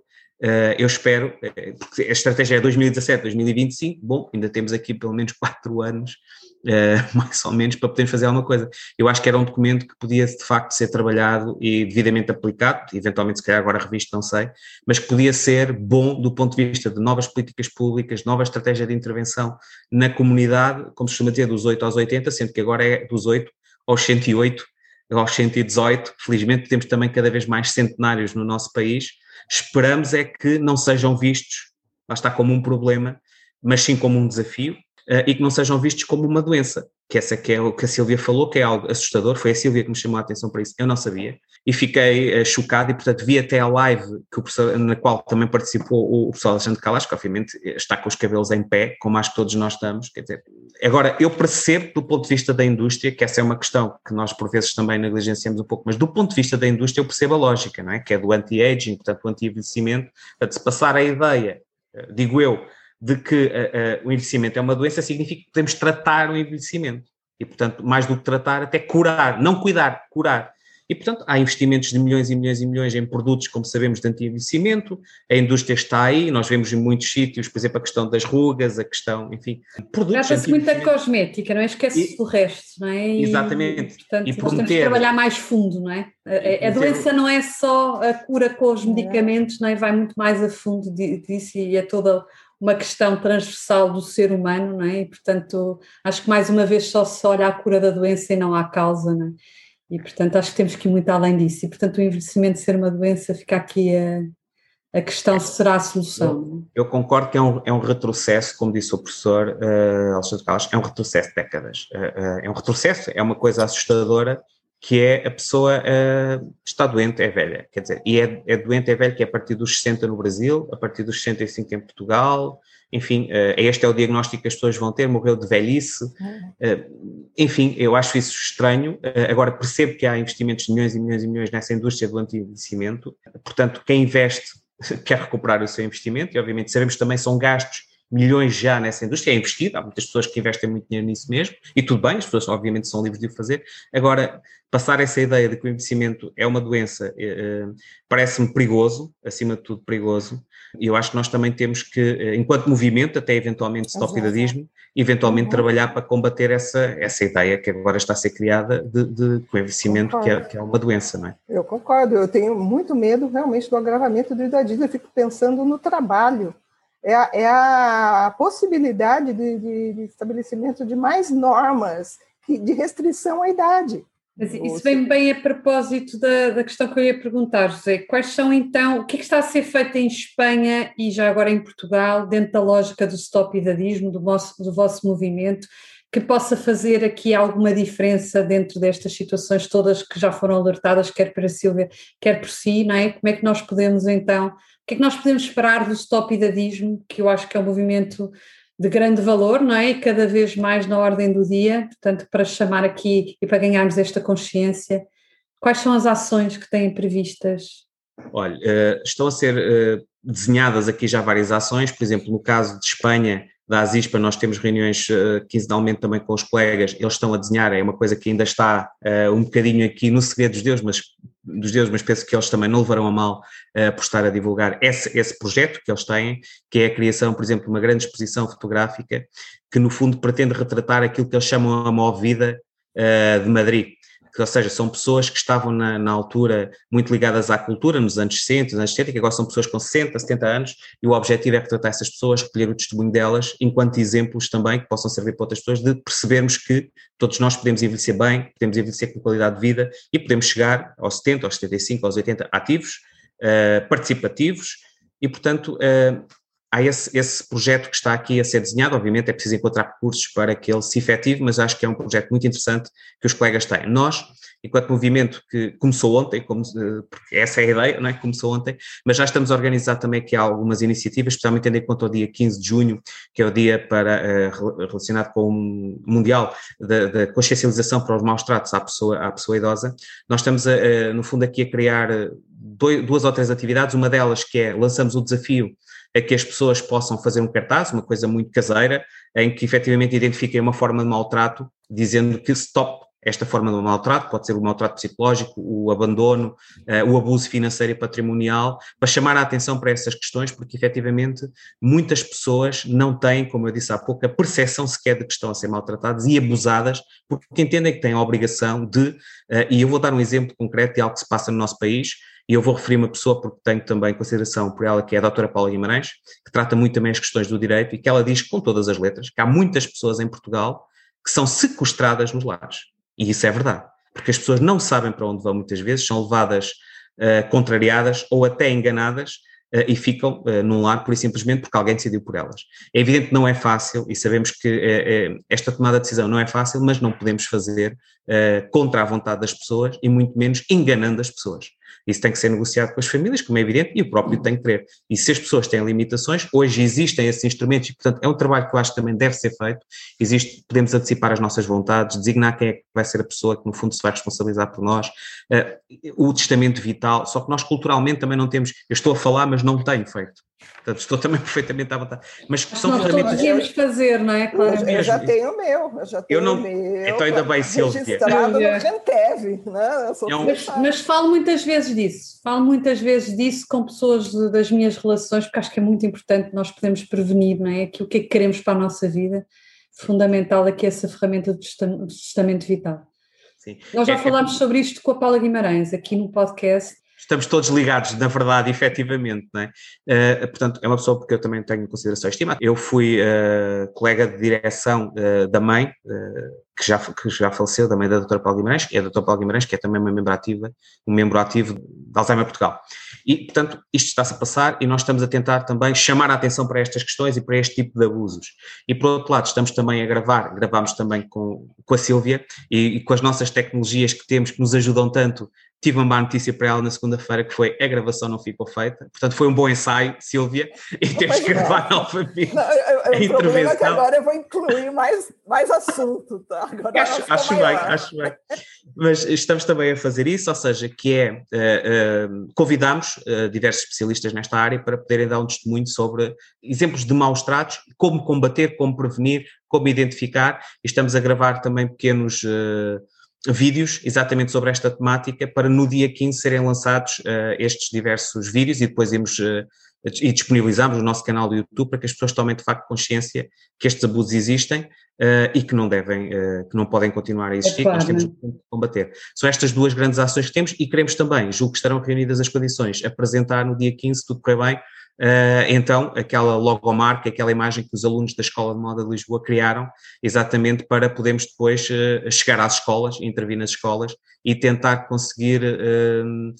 eu espero, porque a estratégia é 2017, 2025, bom, ainda temos aqui pelo menos quatro anos, uh, mais ou menos, para podermos fazer alguma coisa. Eu acho que era um documento que podia de facto ser trabalhado e devidamente aplicado, eventualmente se calhar agora revisto, não sei, mas que podia ser bom do ponto de vista de novas políticas públicas, nova estratégia de intervenção na comunidade, como se chama dizer, dos 8 aos 80, sendo que agora é dos 8 aos 108, aos 118, felizmente temos também cada vez mais centenários no nosso país, esperamos é que não sejam vistos, lá está, como um problema, mas sim como um desafio uh, e que não sejam vistos como uma doença, que essa que é o que a Silvia falou, que é algo assustador, foi a Silvia que me chamou a atenção para isso, eu não sabia, e fiquei uh, chocado e, portanto, vi até a live professor, na qual também participou o, o professor Alexandre Calas, que obviamente está com os cabelos em pé, como acho que todos nós estamos, quer dizer, agora, eu percebo do ponto de vista da indústria, que essa é uma questão que nós por vezes também negligenciamos um pouco, mas do ponto de vista da indústria eu percebo a lógica, não é? Que é do anti-aging, portanto, o anti-envelhecimento, portanto, se passar a ideia, eh, digo eu, de que uh, uh, o envelhecimento é uma doença, significa que podemos tratar o envelhecimento. E, portanto, mais do que tratar, até curar, não cuidar, curar. E, portanto, há investimentos de milhões e milhões e milhões em produtos, como sabemos, de anti-envelhecimento, a indústria está aí, nós vemos em muitos sítios, por exemplo, a questão das rugas, a questão, enfim, produtos. Trata-se muito da cosmética, não é? Esquece-se do resto, não é? E, exatamente. Portanto, e nós temos que trabalhar mais fundo, não é? A, a, a doença não é só a cura com os medicamentos, não é? Vai muito mais a fundo disso e é toda uma questão transversal do ser humano, não é? E, portanto, acho que mais uma vez só se olha à cura da doença e não à causa, não é? E, portanto, acho que temos que ir muito além disso. E, portanto, o envelhecimento ser uma doença, fica aqui a, a questão se será a solução. Eu, eu concordo que é um, é um retrocesso, como disse o professor uh, Alexandre Carlos, é um retrocesso de décadas. Uh, uh, é um retrocesso, é uma coisa assustadora, que é a pessoa está doente, é velha. Quer dizer, e é, é doente, é velha, que é a partir dos 60 no Brasil, a partir dos 65 em Portugal, enfim, uh, este é o diagnóstico que as pessoas vão ter, morreu de velhice, uh, enfim, eu acho isso estranho, uh, agora percebo que há investimentos de milhões e milhões e milhões nessa indústria do anti-envelhecimento, portanto, quem investe quer recuperar o seu investimento, e obviamente sabemos também são gastos milhões já nessa indústria, é investido, há muitas pessoas que investem muito dinheiro nisso mesmo, e tudo bem, as pessoas obviamente são livres de o fazer. Agora, passar essa ideia de que o envelhecimento é uma doença eh, parece-me perigoso, acima de tudo perigoso, e eu acho que nós também temos que, eh, enquanto movimento, até eventualmente stop idadismo, eventualmente uhum. trabalhar para combater essa, essa ideia que agora está a ser criada de, de, de o envelhecimento que é, que é, uma doença, não é? Eu concordo, eu tenho muito medo realmente do agravamento do idadismo, eu fico pensando no trabalho, é a, é a possibilidade de, de, de, estabelecimento de mais normas de restrição à idade. Mas isso vem bem a propósito da, da, questão que eu ia perguntar, José. Quais são então, o que, é que está a ser feito em Espanha e já agora em Portugal, dentro da lógica do stop idadismo, do vosso, do vosso movimento, que possa fazer aqui alguma diferença dentro destas situações todas que já foram alertadas, quer para a Silvia, quer por si, não é? Como é que nós podemos então que é que nós podemos esperar do stop idadismo, que eu acho que é um movimento de grande valor, não é? E cada vez mais na ordem do dia, portanto, para chamar aqui e para ganharmos esta consciência, quais são as ações que têm previstas? Olha, uh, estão a ser uh, desenhadas aqui já várias ações, por exemplo, no caso de Espanha, da ASISPA, nós temos reuniões uh, quinzenalmente também com os colegas, eles estão a desenhar, é uma coisa que ainda está uh, um bocadinho aqui no segredo dos deuses, mas dos deuses, mas penso que eles também não levarão a mal uh, por estar a divulgar esse, esse projeto que eles têm, que é a criação, por exemplo, de uma grande exposição fotográfica que no fundo pretende retratar aquilo que eles chamam a Movida uh, de Madrid que, ou seja, são pessoas que estavam na, na, altura muito ligadas à cultura, nos anos 60, nos anos 70, que agora são pessoas com 60, 70 anos, e o objetivo é retratar essas pessoas, recolher o testemunho delas, enquanto exemplos também que possam servir para outras pessoas, de percebermos que todos nós podemos envelhecer bem, podemos envelhecer com qualidade de vida e podemos chegar aos 70, aos 75, aos 80 ativos, uh, participativos, e portanto uh, há esse, esse, projeto que está aqui a ser desenhado, obviamente é preciso encontrar recursos para que ele se efetive, mas acho que é um projeto muito interessante que os colegas têm. Nós, enquanto movimento que começou ontem, como, porque essa é a ideia, não é? Começou ontem, mas já estamos a organizar também aqui algumas iniciativas, especialmente tendo em conta o dia 15 de junho, que é o dia para, uh, relacionado com o Mundial da, consciencialização para os maus tratos à pessoa, à pessoa idosa. Nós estamos, a, a, no fundo, aqui a criar dois, duas ou três atividades, uma delas que é, lançamos o desafio a que as pessoas possam fazer um cartaz, uma coisa muito caseira, em que efetivamente identifiquem uma forma de maltrato, dizendo que stop esta forma de maltrato, pode ser o maltrato psicológico, o abandono, uh, o abuso financeiro e patrimonial, para chamar a atenção para essas questões, porque efetivamente muitas pessoas não têm, como eu disse há pouco, a percepção sequer de que estão a ser maltratadas e abusadas, porque entendem que têm a obrigação de, uh, e eu vou dar um exemplo concreto de algo que se passa no nosso país, e eu vou referir uma pessoa porque tenho também consideração por ela, que é a doutora Paula Guimarães, que trata muito também as questões do direito e que ela diz com todas as letras que há muitas pessoas em Portugal que são sequestradas nos lares. E isso é verdade, porque as pessoas não sabem para onde vão muitas vezes, são levadas uh, contrariadas ou até enganadas uh, e ficam uh, num lar por simplesmente porque alguém decidiu por elas. É evidente que não é fácil e sabemos que esta tomada de decisão não é fácil, mas não podemos fazer contra a vontade das pessoas e muito menos enganando as pessoas. Isso tem que ser negociado com as famílias, como é evidente, e o próprio tem que ter. E se as pessoas têm limitações, hoje existem esses instrumentos e, portanto, é um trabalho que eu acho que também deve ser feito. Existe, podemos antecipar as nossas vontades, designar quem é que vai ser a pessoa que, no fundo, se vai responsabilizar por nós. Uh, o testamento vital, só que nós culturalmente também não temos, eu estou a falar, mas não tenho feito. Portanto, estou também perfeitamente à vontade. Mas são nós ferramentas. podíamos fazer, não é? Claro. Eu já tenho o meu. Eu já tenho eu não... o meu. Então, ainda bem, no Gentev, né? É um... mas, mas falo muitas vezes disso. Falo muitas vezes disso com pessoas das minhas relações, porque acho que é muito importante nós podemos prevenir, não é? Aquilo que é que queremos para a nossa vida. Fundamental aqui essa ferramenta do testamento vital. Sim. Nós já é, é falámos é... sobre isto com a Paula Guimarães aqui no podcast estamos todos ligados, na verdade, efetivamente, não é? Uh, portanto, é uma pessoa porque eu também tenho consideração estimada. Eu fui uh, colega de direção uh, da mãe, que, já, que já faleceu, da mãe da doutora Paulo Guimarães, é a doutora Paulo Guimarães, que é também uma membro ativa, um membro ativo de Alzheimer Portugal. E, portanto, isto está-se a passar e nós estamos a tentar também chamar a atenção para estas questões e para este tipo de abusos. E, por outro lado, estamos também a gravar, gravamos também com, com a Sílvia e, e com as nossas tecnologias que temos, que nos ajudam tanto tive uma má notícia para ela na segunda-feira, que foi a gravação não ficou feita. Portanto, foi um bom ensaio, Silvia, e temos que gravar novamente não, o intervenção. É que agora eu vou incluir mais, mais assunto, tá? Agora acho, acho bem, acho bem. Mas estamos também a fazer isso, ou seja, que é, uh, uh, convidamos uh, diversos especialistas nesta área para poderem dar um testemunho sobre exemplos de maus tratos, como combater, como prevenir, como identificar, e estamos a gravar também pequenos vídeos exatamente sobre esta temática para no dia 15 serem lançados uh, estes diversos vídeos e depois irmos uh, e disponibilizamos no nosso canal do YouTube para que as pessoas tomem de facto consciência que estes abusos existem uh, e que não devem, que não podem continuar a existir, é claro. que nós temos que combater. São estas duas grandes ações que temos e queremos também, julgo que estarão reunidas as condições, apresentar no dia 15, tudo correr bem, Uh, então, aquela logomarca, aquela imagem que os alunos da Escola de Moda de Lisboa criaram, exatamente para podermos depois uh, chegar às escolas, intervir nas escolas e tentar conseguir uh,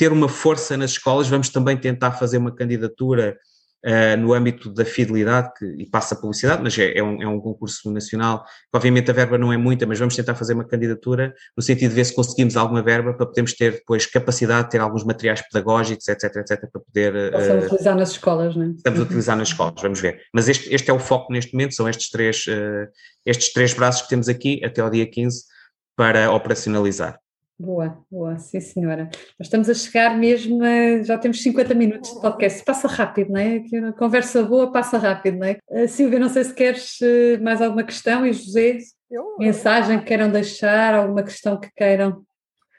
ter uma força nas escolas. Vamos também tentar fazer uma candidatura uh, no âmbito da fidelidade, que, e passa a publicidade, mas é, é, um, é um concurso nacional, obviamente a verba não é muita, mas vamos tentar fazer uma candidatura no sentido de ver se conseguimos alguma verba para podermos ter depois capacidade de ter alguns materiais pedagógicos, etc, etc, para poder... Estamos uh, utilizar nas escolas, não é? Estamos a utilizar nas escolas, vamos ver. Mas este, este é o foco neste momento, são estes três, uh, estes três braços que temos aqui até ao dia 15 para operacionalizar. Boa, boa, sim senhora. Nós estamos a chegar mesmo, a, já temos 50 minutos de podcast, passa rápido, não é? Conversa boa passa rápido, não é? Uh, Silvia, não sei se queres uh, mais alguma questão e José, eu, mensagem que queiram deixar, alguma questão que queiram?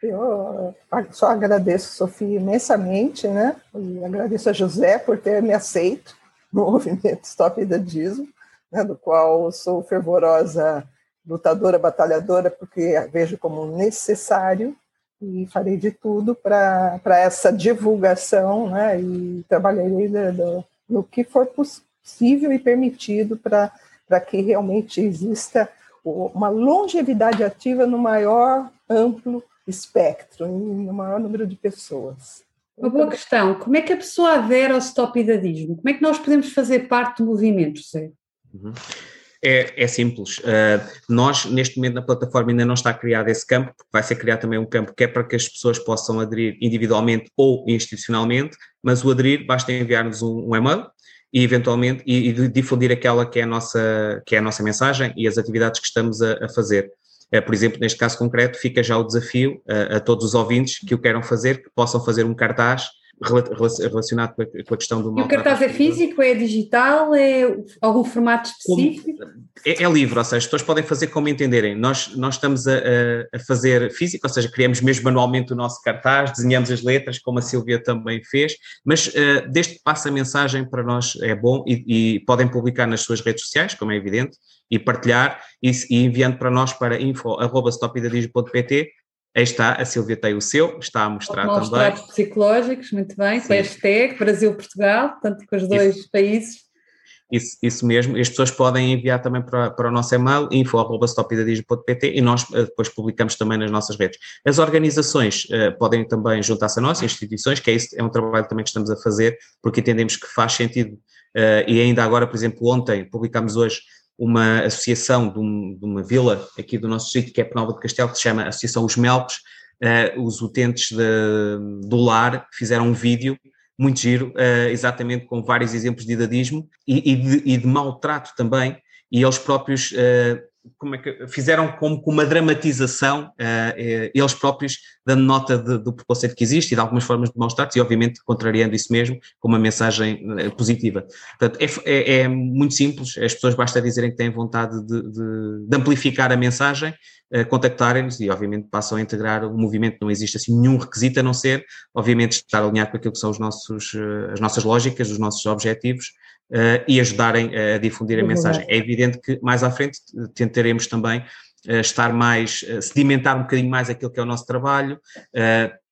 Eu só agradeço, Sofia, imensamente, né? E agradeço a José por ter me aceito no movimento Stop Idadismo, né? do qual sou fervorosa lutadora, batalhadora, porque vejo como necessário e farei de tudo para essa divulgação, né? E trabalharei do, no que for possível e permitido para que realmente exista uma longevidade ativa no maior amplo espectro, no maior número de pessoas. Uma boa questão. Como é que a pessoa adere ao stop idadismo? Como é que nós podemos fazer parte do movimento, José? Uhum. É, é simples. Uh, nós, neste momento, na plataforma ainda não está criado esse campo, porque vai ser criado também um campo que é para que as pessoas possam aderir individualmente ou institucionalmente, mas o aderir basta enviar-nos um, um, e-mail e eventualmente e, e, difundir aquela que é a nossa, que é a nossa mensagem e as atividades que estamos a, a fazer. Uh, por exemplo, neste caso concreto, fica já o desafio uh, a todos os ouvintes que o queiram fazer, que possam fazer um cartaz relacionado com a, questão do E o cartaz é físico, é digital, é algum formato específico? É, é, livre, ou seja, as pessoas podem fazer como entenderem. Nós, nós estamos a, a, fazer físico, ou seja, criamos mesmo manualmente o nosso cartaz, desenhamos as letras, como a Silvia também fez, mas uh, desde que passa a mensagem para nós é bom e, e, podem publicar nas suas redes sociais, como é evidente, e partilhar e, e enviando para nós para info.stopidadismo.pt Aí está, a Silvia tem o seu, está a mostrar também. Maus psicológicos, muito bem, com a hashtag Brasil-Portugal, portanto com os dois isso. países. Isso, isso mesmo, as pessoas podem enviar também para, para o nosso e-mail, info.stopidadismo.pt e nós uh, depois publicamos também nas nossas redes. As organizações uh, podem também juntar-se a nós, instituições, que é, isso, é um trabalho também que estamos a fazer, porque entendemos que faz sentido, uh, e ainda agora, por exemplo, ontem, publicamos hoje uma associação de, um, de, uma vila aqui do nosso sítio, que é Penalva de Castelo, que se chama Associação Os Melcos. Uh, os utentes de, do lar fizeram um vídeo muito giro, uh, exatamente com vários exemplos de idadismo e, e, de, e de maltrato também, e eles próprios uh, como é que fizeram como com uma dramatização, uh, eles próprios dando nota de, do preconceito que existe e de algumas formas de maus tratos e obviamente contrariando isso mesmo com uma mensagem uh, positiva. Portanto, é, é, é, muito simples, as pessoas basta dizerem que têm vontade de, de, de amplificar a mensagem, uh, contactarem-nos e obviamente passam a integrar o movimento, não existe assim nenhum requisito a não ser, obviamente, estar alinhado com aquilo que são os nossos, as nossas lógicas, os nossos objetivos uh, e ajudarem a difundir a mensagem. É evidente que mais à frente tentaremos também uh, estar mais, uh, sedimentar um bocadinho mais aquilo que é o nosso trabalho,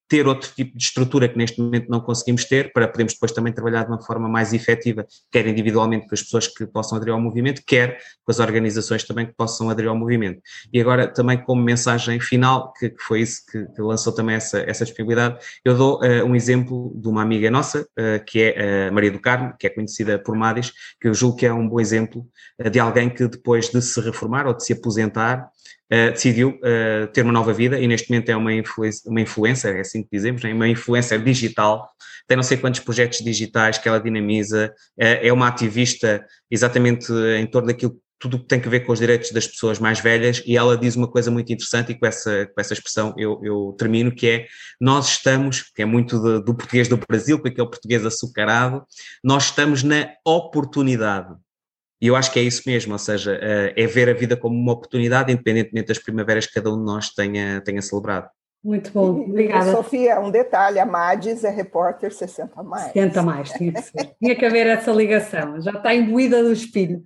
ter outro tipo de estrutura que neste momento não conseguimos ter, para podermos depois também trabalhar de uma forma mais efetiva, quer individualmente com as pessoas que possam aderir ao movimento, quer com as organizações também que possam aderir ao movimento. E agora também como mensagem final, que, que foi isso que, que, lançou também essa, essa disponibilidade, eu dou uh, um exemplo de uma amiga nossa, uh, que é a Maria do Carmo, que é conhecida por Madis, que eu julgo que é um bom exemplo de alguém que depois de se reformar ou de se aposentar, uh, decidiu uh, ter uma nova vida e neste momento é uma, influência, uma influencer, é assim que dizemos, né? uma influencer digital, tem não sei quantos projetos digitais que ela dinamiza, uh, é uma ativista exatamente em torno daquilo tudo que tem a ver com os direitos das pessoas mais velhas e ela diz uma coisa muito interessante e com essa, com essa expressão eu, eu termino, que é nós estamos, que é muito de, do português do Brasil, porque é o português açucarado, nós estamos na oportunidade e eu acho que é isso mesmo, ou seja, eh, é ver a vida como uma oportunidade, independentemente das primaveras que cada um de nós tenha, tenha celebrado. Muito bom, obrigada. Sofia, um detalhe, a Madis é repórter 60 mais. 60 mais, tinha que ser. tinha que haver essa ligação, já está imbuída do espírito.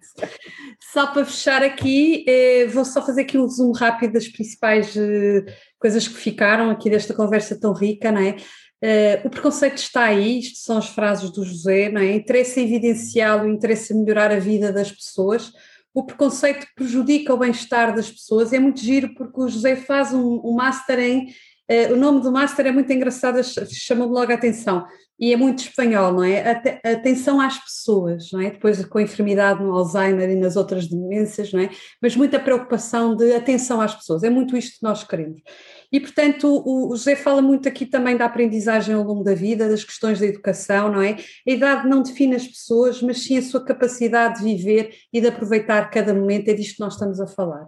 Só para fechar aqui, eh, vou só fazer aqui um resumo rápido das principais eh, coisas que ficaram aqui desta conversa tão rica, não é? Uh, o preconceito está aí, isto são as frases do José, não é? Interesse em evidenciá-lo, interesse em melhorar a vida das pessoas. O preconceito prejudica o bem-estar das pessoas. É muito giro porque o José faz um, um master em. Uh, o nome do master é muito engraçado, chama-me logo a atenção. E é muito espanhol, não é? Atenção às pessoas, não é? Depois com a enfermidade no Alzheimer e nas outras demências, não é? Mas muita preocupação de atenção às pessoas. É muito isto que nós queremos. E, portanto, o, José fala muito aqui também da aprendizagem ao longo da vida, das questões da educação, não é? A idade não define as pessoas, mas sim a sua capacidade de viver e de aproveitar cada momento, é disto que nós estamos a falar.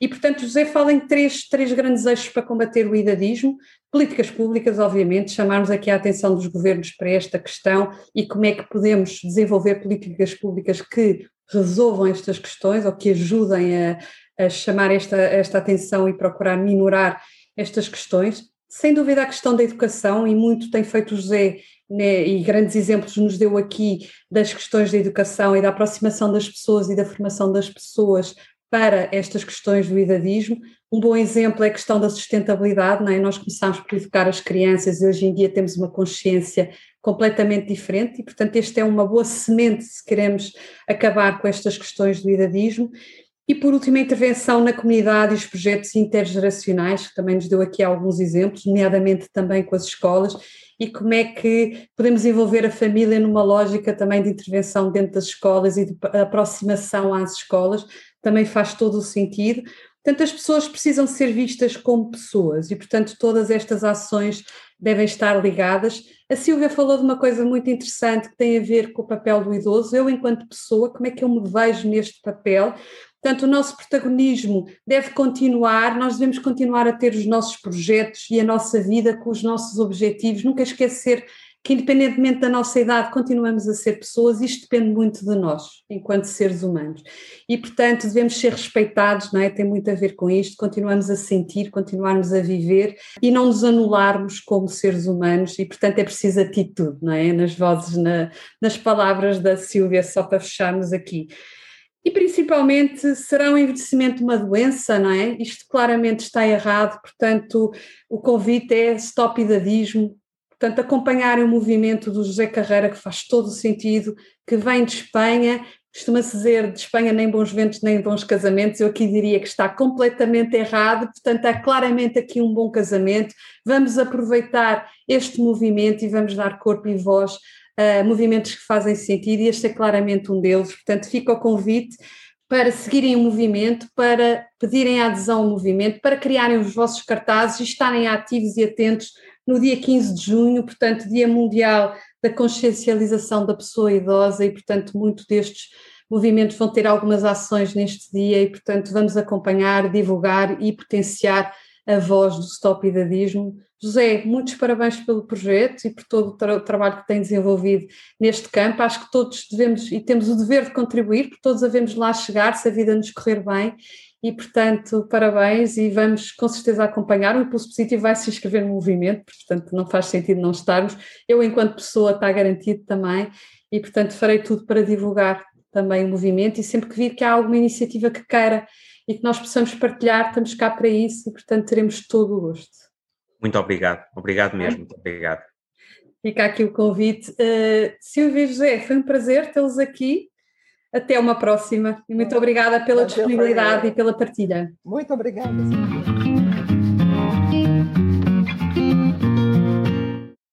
E, portanto, José fala em três, três grandes eixos para combater o idadismo, políticas públicas, obviamente, chamarmos aqui a atenção dos governos para esta questão e como é que podemos desenvolver políticas públicas que resolvam estas questões ou que ajudem a, a chamar esta, esta atenção e procurar minorar estas questões. Sem dúvida, a questão da educação, e muito tem feito o José, né, e grandes exemplos nos deu aqui das questões da educação e da aproximação das pessoas e da formação das pessoas para estas questões do idadismo. Um bom exemplo é a questão da sustentabilidade, não é? Nós começámos por educar as crianças e hoje em dia temos uma consciência completamente diferente e, portanto, esta é uma boa semente se queremos acabar com estas questões do idadismo. E por último, a intervenção na comunidade e os projetos intergeracionais, que também nos deu aqui alguns exemplos, nomeadamente também com as escolas, e como é que podemos envolver a família numa lógica também de intervenção dentro das escolas e de aproximação às escolas, também faz todo o sentido. Portanto, as pessoas precisam ser vistas como pessoas e, portanto, todas estas ações devem estar ligadas. A Silvia falou de uma coisa muito interessante que tem a ver com o papel do idoso. Eu, enquanto pessoa, como é que eu me vejo neste papel? Portanto, o nosso protagonismo deve continuar, nós devemos continuar a ter os nossos projetos e a nossa vida com os nossos objetivos, nunca esquecer que independentemente da nossa idade continuamos a ser pessoas, isto depende muito de nós, enquanto seres humanos. E, portanto, devemos ser respeitados, não é? Tem muito a ver com isto, continuamos a sentir, continuarmos a viver e não nos anularmos como seres humanos e, portanto, é preciso atitude, não é? Nas vozes, na, nas palavras da Silvia, só para fecharmos aqui. E principalmente, será o um envelhecimento uma doença, não é? Isto claramente está errado, portanto, o convite é stop idadismo, portanto, acompanharem o movimento do José Carreira, que faz todo o sentido, que vem de Espanha, costuma-se dizer de Espanha nem bons ventos nem bons casamentos, eu aqui diria que está completamente errado, portanto, há claramente aqui um bom casamento, vamos aproveitar este movimento e vamos dar corpo e voz uh, movimentos que fazem sentido e este é claramente um deles. Portanto, fica o convite para seguirem o movimento, para pedirem adesão ao movimento, para criarem os vossos cartazes e estarem ativos e atentos no dia 15 de junho, portanto, Dia Mundial da Consciencialização da Pessoa Idosa, e, portanto, muito destes movimentos vão ter algumas ações neste dia, e, portanto, vamos acompanhar, divulgar e potenciar a voz do Stop Idadismo. José, muitos parabéns pelo projeto e por todo o tra trabalho que tem desenvolvido neste campo. Acho que todos devemos e temos o dever de contribuir, porque todos devemos lá chegar se a vida nos correr bem. E, portanto, parabéns e vamos com certeza acompanhar. O Impulso Positivo vai se inscrever no movimento, portanto, não faz sentido não estarmos. Eu, enquanto pessoa, está garantido também e, portanto, farei tudo para divulgar também o movimento e sempre que vir que há alguma iniciativa que queira e que nós possamos partilhar, estamos cá para isso e, portanto, teremos todo o gosto. Muito obrigado, obrigado mesmo, muito obrigado. Fica aqui o convite. Uh, Silvia José, foi um prazer tê-los aqui. Até uma próxima e muito obrigada pela disponibilidade e pela partilha. Muito obrigada, Silvia.